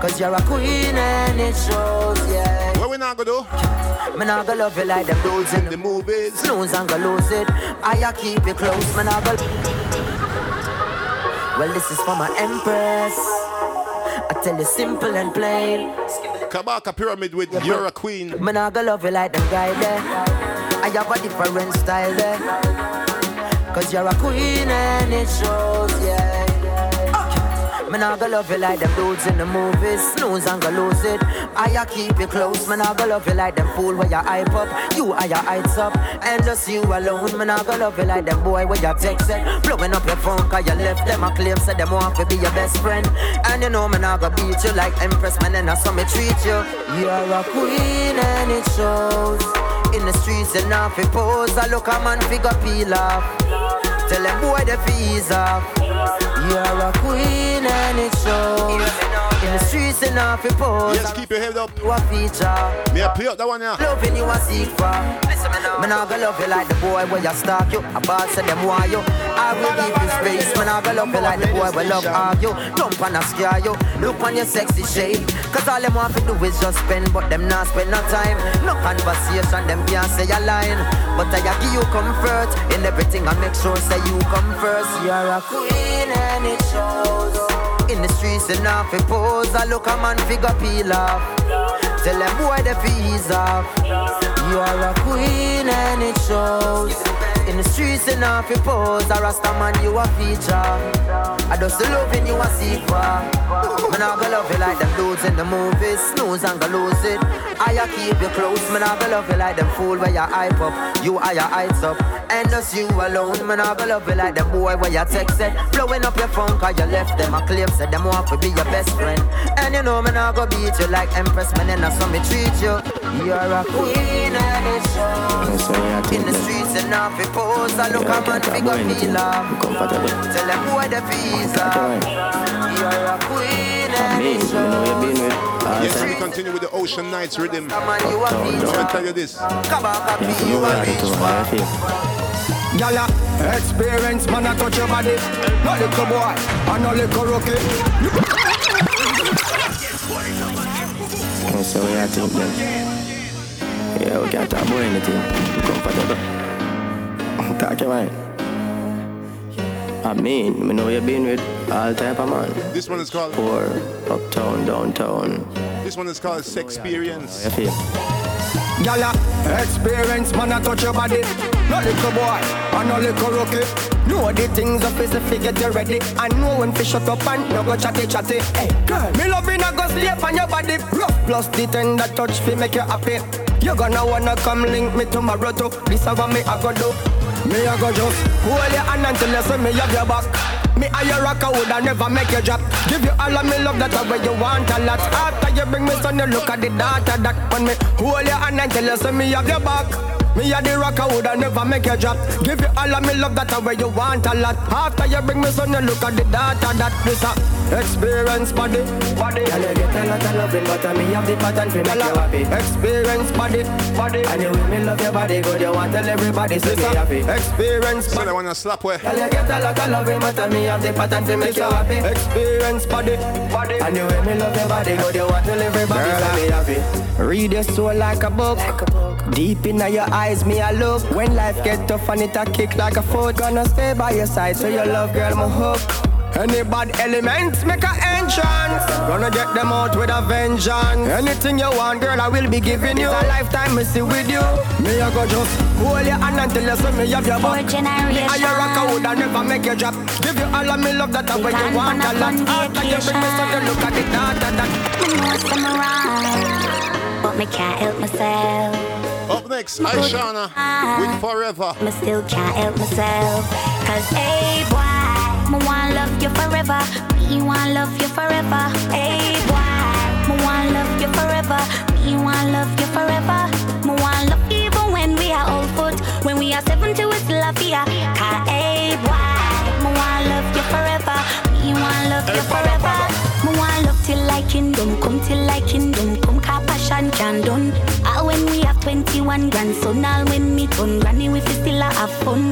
Cause you're a queen and it shows, yeah. What we not gonna do? Me not go love you like them dudes in the movies. Snooze and go lose it. I keep you close, me not go. Well, this is for my empress. I tell you simple and plain. Kabaka Pyramid with You're a Queen. Me not go love you like them guy there. I have a different style there. Cause you're a queen and it shows, yeah. Uh, me not go love you like them dudes in the movies. Snooze and go lose it. I keep you close. Me not go love you like them fool where you hype up. You are your heights up. And just you alone. Me not go love you like them boy where you text it. Blowing up your phone cause you left them a claim. said them want to be your best friend. And you know me not go beat you like Empress man and I saw me treat you. You're a queen and it shows. In the streets and off it pose. I look a man figure peel off. Tell them boy the fees off. You're a queen and it shows. In the streets and off it pose. Yes, keep your head up. You a feature. Me a play up that one, yeah. Loving you a seek for. Me not gonna love you like the boy where you stalk you. A boss say them want you. I will give you space. Me not gonna love you like the boy where love argue. Jump and a scare you. Look on your sexy shape. Cause all them want to do is just spend, but them not spend no time. No conversation, them can't say a line. But I give you comfort in everything. I make sure say you come first. You're a queen and it shows. In the streets and off it pose. I look a man figure peel off. Tell them boy the fees off. You are a queen and it shows. In the streets and off it pose. A rasta man you a feature. I just loving you a secret. Man I go love you like them dudes in the movies. Snooze and go lose it. I a keep you close. Man I go love you like them fool where you hype up. You are your heights up. And just you alone, man, I go love you like the boy where you texted. Blowing up your phone, cause you left them a claim, said them want to be your best friend. And you know, man, I go beat you like Empress, man, and that's how me treat you. You're a queen of the show. In the streets and off it pose, I look a man, figure feel love. Tell them where the visa. You're a queen of the show. Yes, we continue with the Ocean Nights rhythm. Let me tell you this. Gala, experience man, I touch your body. No little boy, I no little rookie. So we are think then. Yeah, we can't talk about anything. Comfortable. Talk your mind. I mean, we know you've been with all type of man. This one is called Poor, uptown, downtown. This one is called Sexperience. How you feel? Gala, experience man, I touch your body. No little boy, I no little rookie. Know the things up is if you get you ready. I know when fish shut up and no go chatty chatty. Hey, girl, me love you, go sleep on your body. Rough plus the tender touch fi make you happy. You gonna wanna come link me tomorrow too. This is what me I go do. Me I go just hold your hand until you see me have your back. Me and your rock, I woulda never make you drop. Give you all of me love, that's way you want a lot. After you bring me son, you look at the data that on me. Hold your hand until you see me have your back. Me a the rock, I woulda never make you drop. Give you all of me love, that's way you want a lot. After you bring me son, you look at the data that this a experience body, body. Girl, you get a lot of loving, but I me have the pattern for make you happy. Experience body, body. And you will me love your body good, you want tell everybody see me happy. Experience So I wanna slap where? Girl, you get a lot of loving, but I me have the pattern for make you happy. Experience body, body. And you will me love your body good, you want tell everybody see me happy. Read your soul like a book. Deep in your eyes, me a look. When life get tough and it a kick like a foot, gonna stay by your side so your love, girl, my hook. Any bad elements make a entrance. Gonna get them out with a vengeance. Anything you want, girl, I will be giving you. It's a lifetime, me see with you. Me I go just hold your hand until you see me have your back. Me and your rock, I woulda never make you drop. Give you all of me love, that way you want a lot. After you bring me something, look at the data that. Me know some around, but me can't help myself. Up next, Ishawna with ah, Forever. Me still can't help myself. Cause hey boy, me want love you forever. Me want love you forever. Hey boy, me want love you forever. Me want love you forever. Me want love even when we are old foot. When we are seventy, we still a fear. Cause hey boy, me want love you forever. Me want love you forever. Me want love till like kingdom come till like kingdom passion can done. All when we have 21 grandson, all when me turn granny, we still have fun.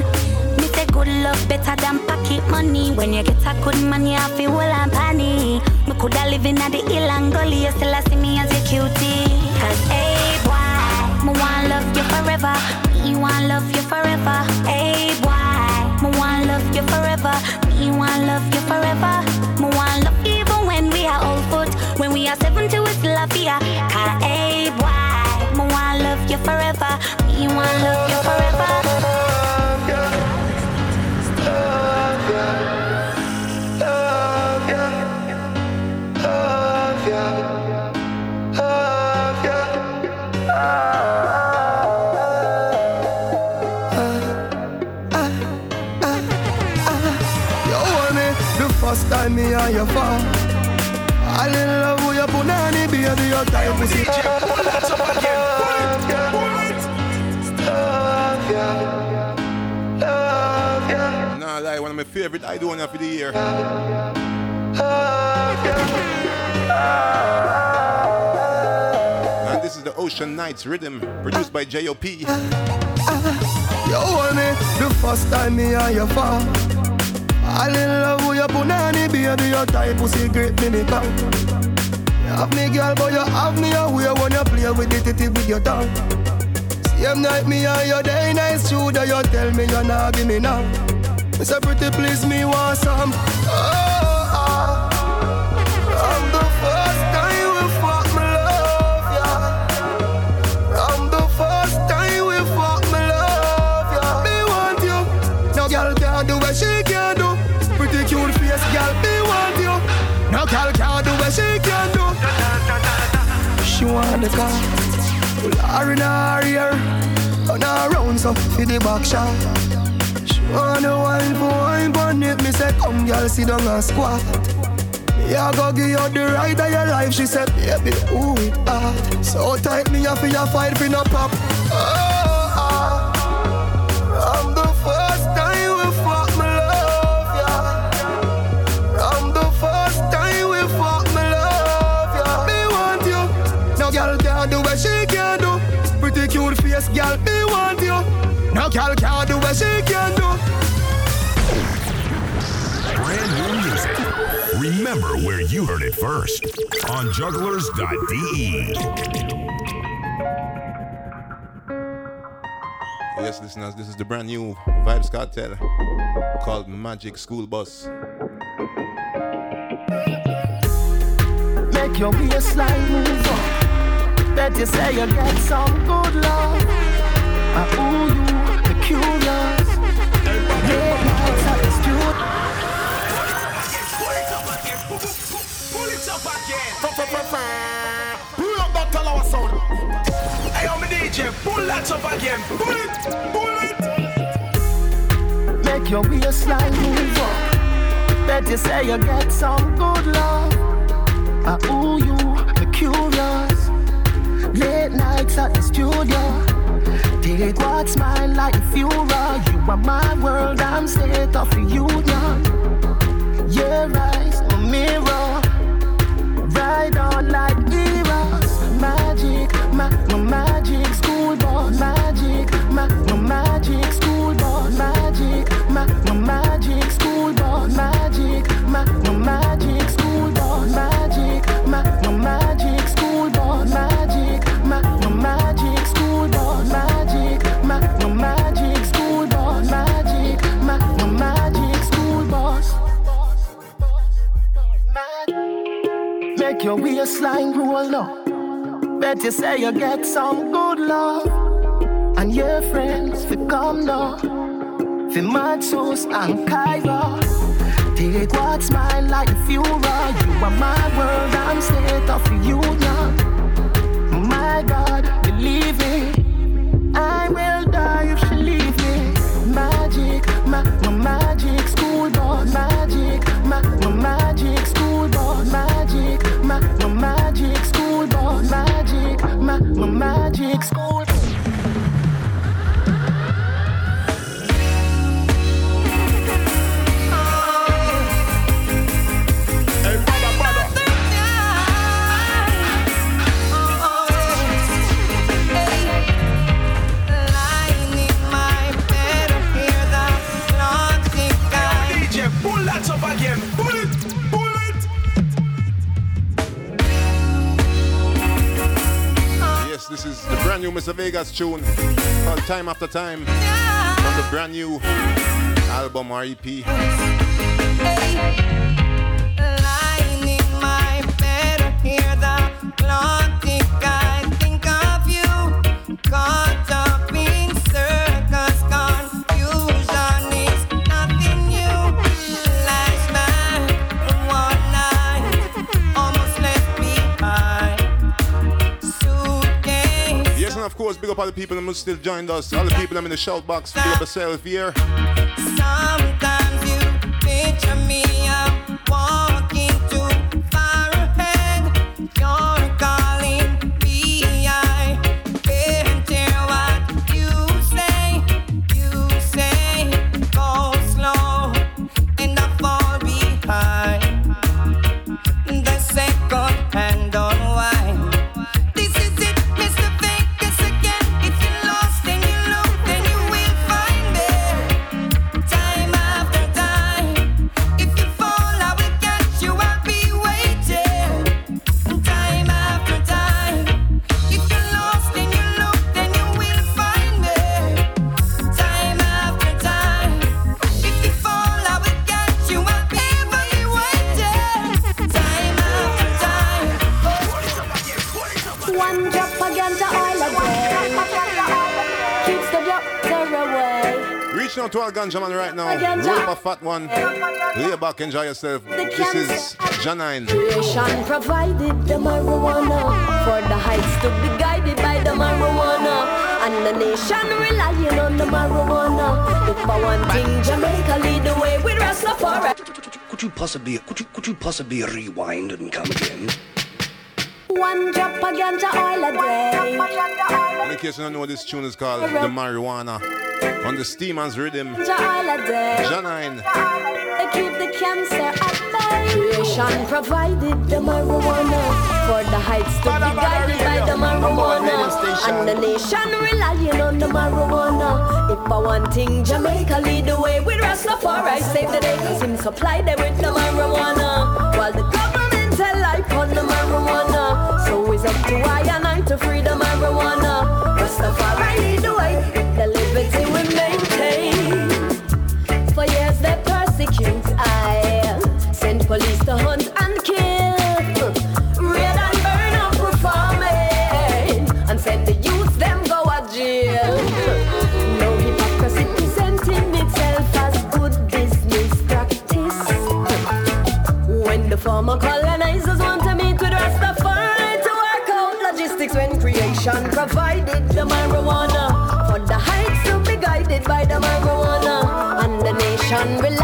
Me say good love better than pocket money. When you get a good man, you have to hold and panny. Me coulda live in the hill and gully, you still see me as a cutie. Cause hey boy, me want love you forever. Me want love you forever. Hey boy, me want love you forever. Me want love you forever. Me want love even when we are old. When we are 70, we still a fear. Cause hey boy, me want love you forever. Me want love you forever. Time me and you fall. I in love with your punani, baby, your type pussy. Nah, lie, one of my favorite I do one for the year. And this is the Ocean Nights rhythm produced by J.O.P. You hold me the first time me and you fall. I in love with your punani, baby, your type pussy great me me. You have me girl, but you have me away when you play with the titty with your tongue. Same night me and you day nice that you tell me you not give me now. Me say pretty please me want some. The car. Pull her in her ear. Turn around so for the back shot. She wanna wine for wine on it. Me say come girl sit down and squat. Me Yeah, go give you the ride of your life. She said, baby, who it hard? So tight me for your fight for no pop. Girl can't do what she can do. Brand new music. Remember where you heard it first on jugglerz.de. Yes, listeners, this is the brand new Vybz Kartel called Magic School Bus. Make your waistline move up. Bet you say you get some good love. I owe you the curious. Late nights at the studio. Pull it up again. Pull it up that Talawah sound. Hey, I'm a DJ. Pull that up again. Pull it. Pull it. Make your waistline move up. Bet you say you get some good love. Ah, I owe you the curious. Late nights at the studio big. What's my life? You are, you are my world. I'm state of the union. Yeah, right. Waistline roll up. Bet you say you get some good love. And your friends fi come now. Fi Matsus and Kyra. Take what's mine like a funeral. You are my world, I'm state of union. Oh my God, new Mr. Vegas tune called Time After Time from the brand new album or E EP. Lying in my bed, hear the clock course, big up all the people that still joined us. All the people that in the shout box, big up yourself here. Sometimes you picture me, right now. Roll up a fat one. Lay back, enjoy yourself. This is Jah9. Creation provided the marijuana for the heights to be guided by the marijuana. And the nation relying on the marijuana. If I want thing, Jamaica lead the way with Rastafari. Could you possibly, could you, could you possibly rewind and come again? One drop of ganja oil a day. In case you don't know, what this tune is called The Marijuana. On the Steeman's Rhythm. Ganja oil. Janine. They keep the cancer at bay. Creation provided the marijuana for the heights to be guided by the marijuana. And the nation relying on the marijuana. If I want thing, Jamaica lead the way with Rastafari. Save the day, cause him supply them with the marijuana. While the when creation provided the marijuana. For the heights to be guided by the marijuana. And the nation relying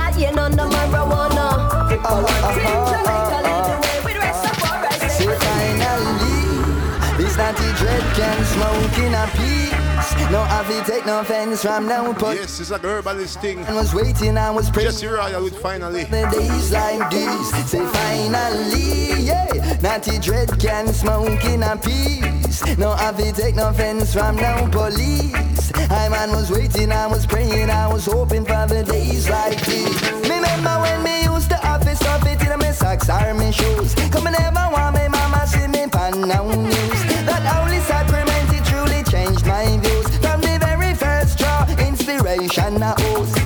dread can smoke in a peace. No have to take no offense from now, but Yes, it's a herbalist thing. I was waiting, I was praying. Jesse Royal with finally. The days like this, say finally, yeah. Natty dread can smoke in a peace. No have to take no offense from now, police. I man was waiting, I was praying, I was hoping for the days like this. Remember when me used to have it, stuff it in my socks or my shoes. Come and never want me mama see now news. That it truly changed my views. From the very first draw, inspiration I.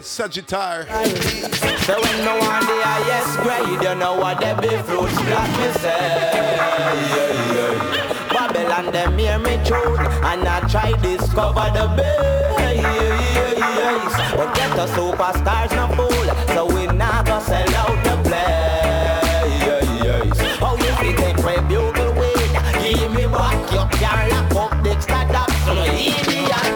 with Sagittarius. So when no one the highest grade, you know what they be fruits black me say. Babylon them hear me tune, and I try discover the bass. But get the superstars no fool, so we not gonna sell out the place. Oh, you fi take rebugle weed, give me back your car, lock up the start so no idiot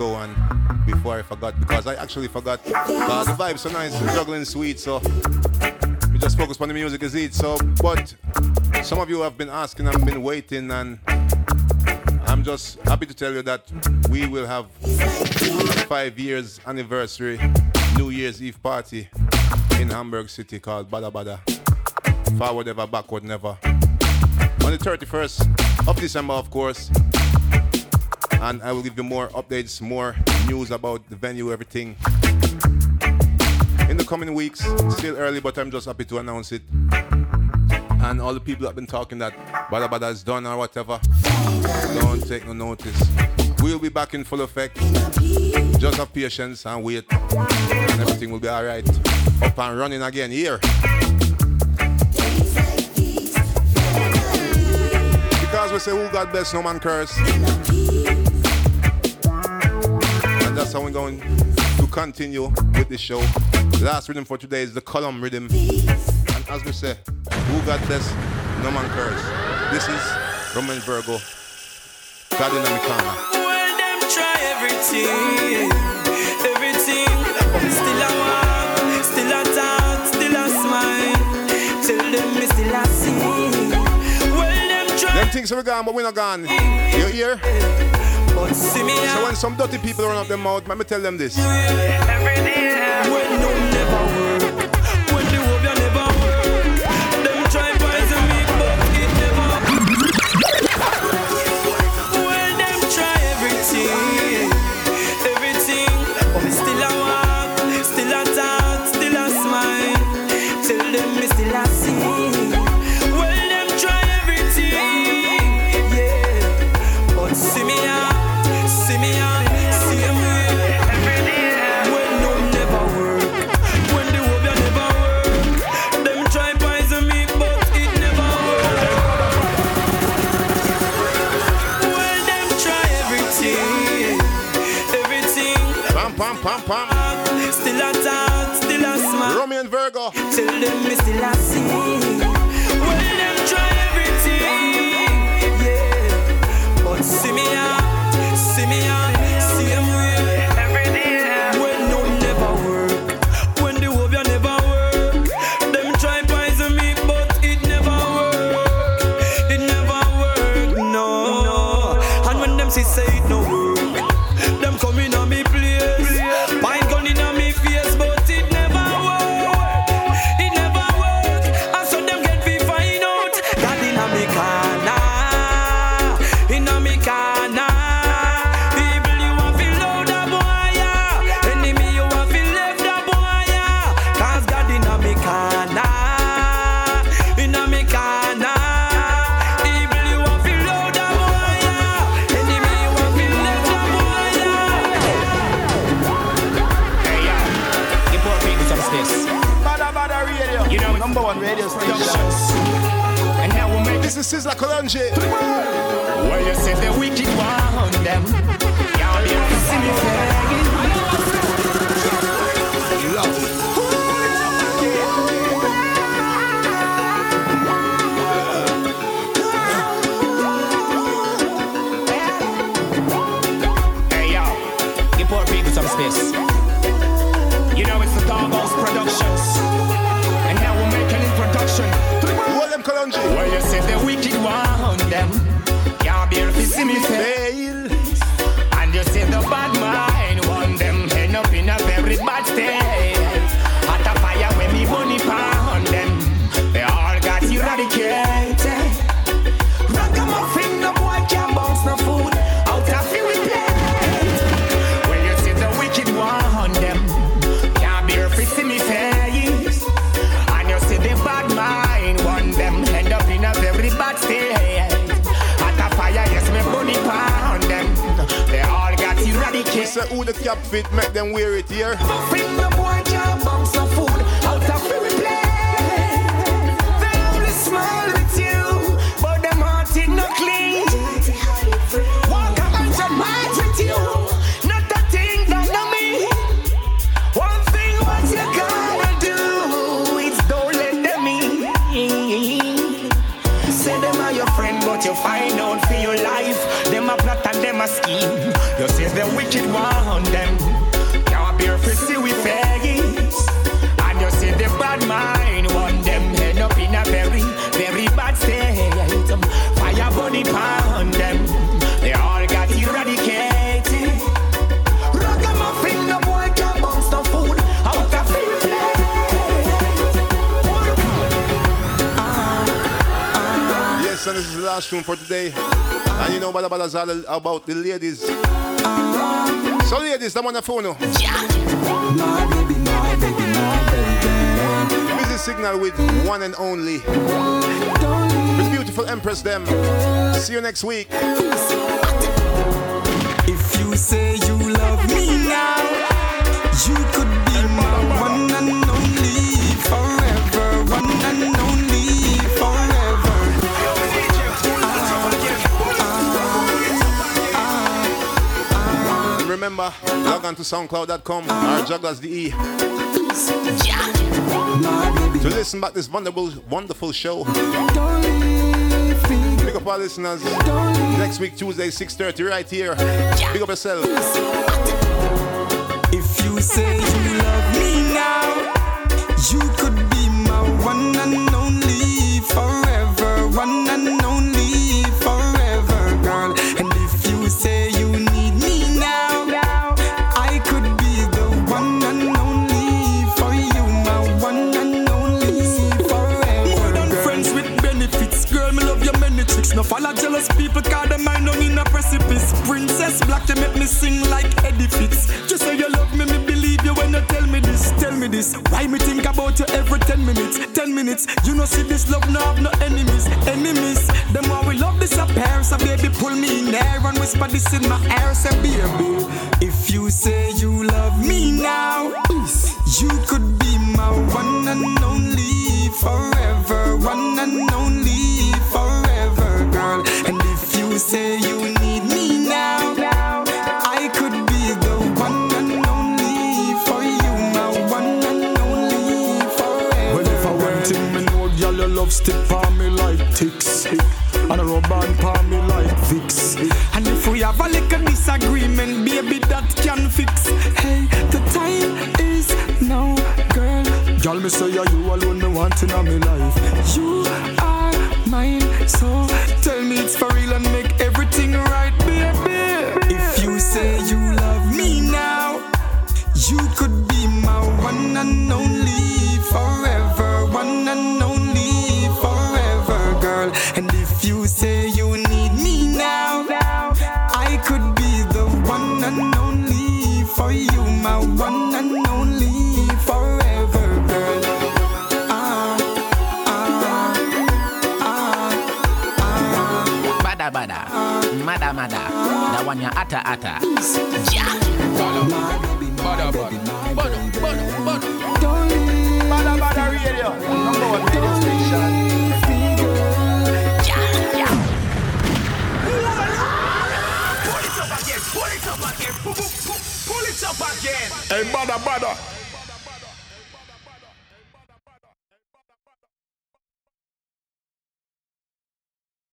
go on before I forgot because I actually forgot. Uh, the vibes so nice, juggling sweet, so we just focus on the music is it. So, but some of you have been asking, I've been waiting, and I'm just happy to tell you that we will have five years anniversary New Year's Eve party in Hamburg City called Badda Badda. Forward ever, backward never. On the 31st of December, of course. And I will give you more updates, more news about the venue, everything. In the coming weeks, still early, but I'm just happy to announce it. And all the people that have been talking that Badda Badda is done or whatever, don't take no notice. We'll be back in full effect. Just have patience and wait, and everything will be alright. Up and running again here. Because we say, who God bless, no man curse. So we're going to continue with the show. The last rhythm for today is the column rhythm. And as we say, who got this? No man curse. This is Romain Virgo. God in the Well, them try everything. Everything. Still I walk, still I talk, still I smile. Tell them me still I sing. Well, them try. Them things are gone, but we're not gone. You hear? So when some dirty people run up their mouth, let me tell them this. Every day. pam, pam. Still a dance, still a smile. Romeo and Virgo. Tell them me still a sing. when them try everything, yeah. But see me out, see me out. the cap fit, make them wear it here. Bring the boy jump, bounce a fool. make it one them. Now bear for see we face. And you see the bad mind one them end up in a very, very bad state. Fire burning pound them. They all got eradicated. Ragamuffin, no boy can bounce no food out of fear. and this is the last room for today. And you know, Badda Badda's all about the ladies. So ladies, I'm on the phone now. Yeah. My baby, signal with one and only. With beautiful Empress them. See you next week. If you say you love me now, you remember, log on to soundcloud.com or jugglerz.de to listen back this wonderful, wonderful show. Big up our listeners. Next week, Tuesday, 6.30, right here. Big up yourself. If you say you love People, cause them mind on me in a precipice. Princess Black, they make me sing like Eddie Fitz. Just say you love me, me believe you when you tell me this, tell me this. Why me think about you every 10 minutes, 10 minutes. You know see this love no have no enemies, enemies. Them why we love this appear, so baby pull me in there and whisper this in my ear, say baby. If you say you love me now, you could be my one and only say yeah, you alone me wanting on me life. You are mine, so ata. Yeah. Radio, number one radio station. Hey, badda badda.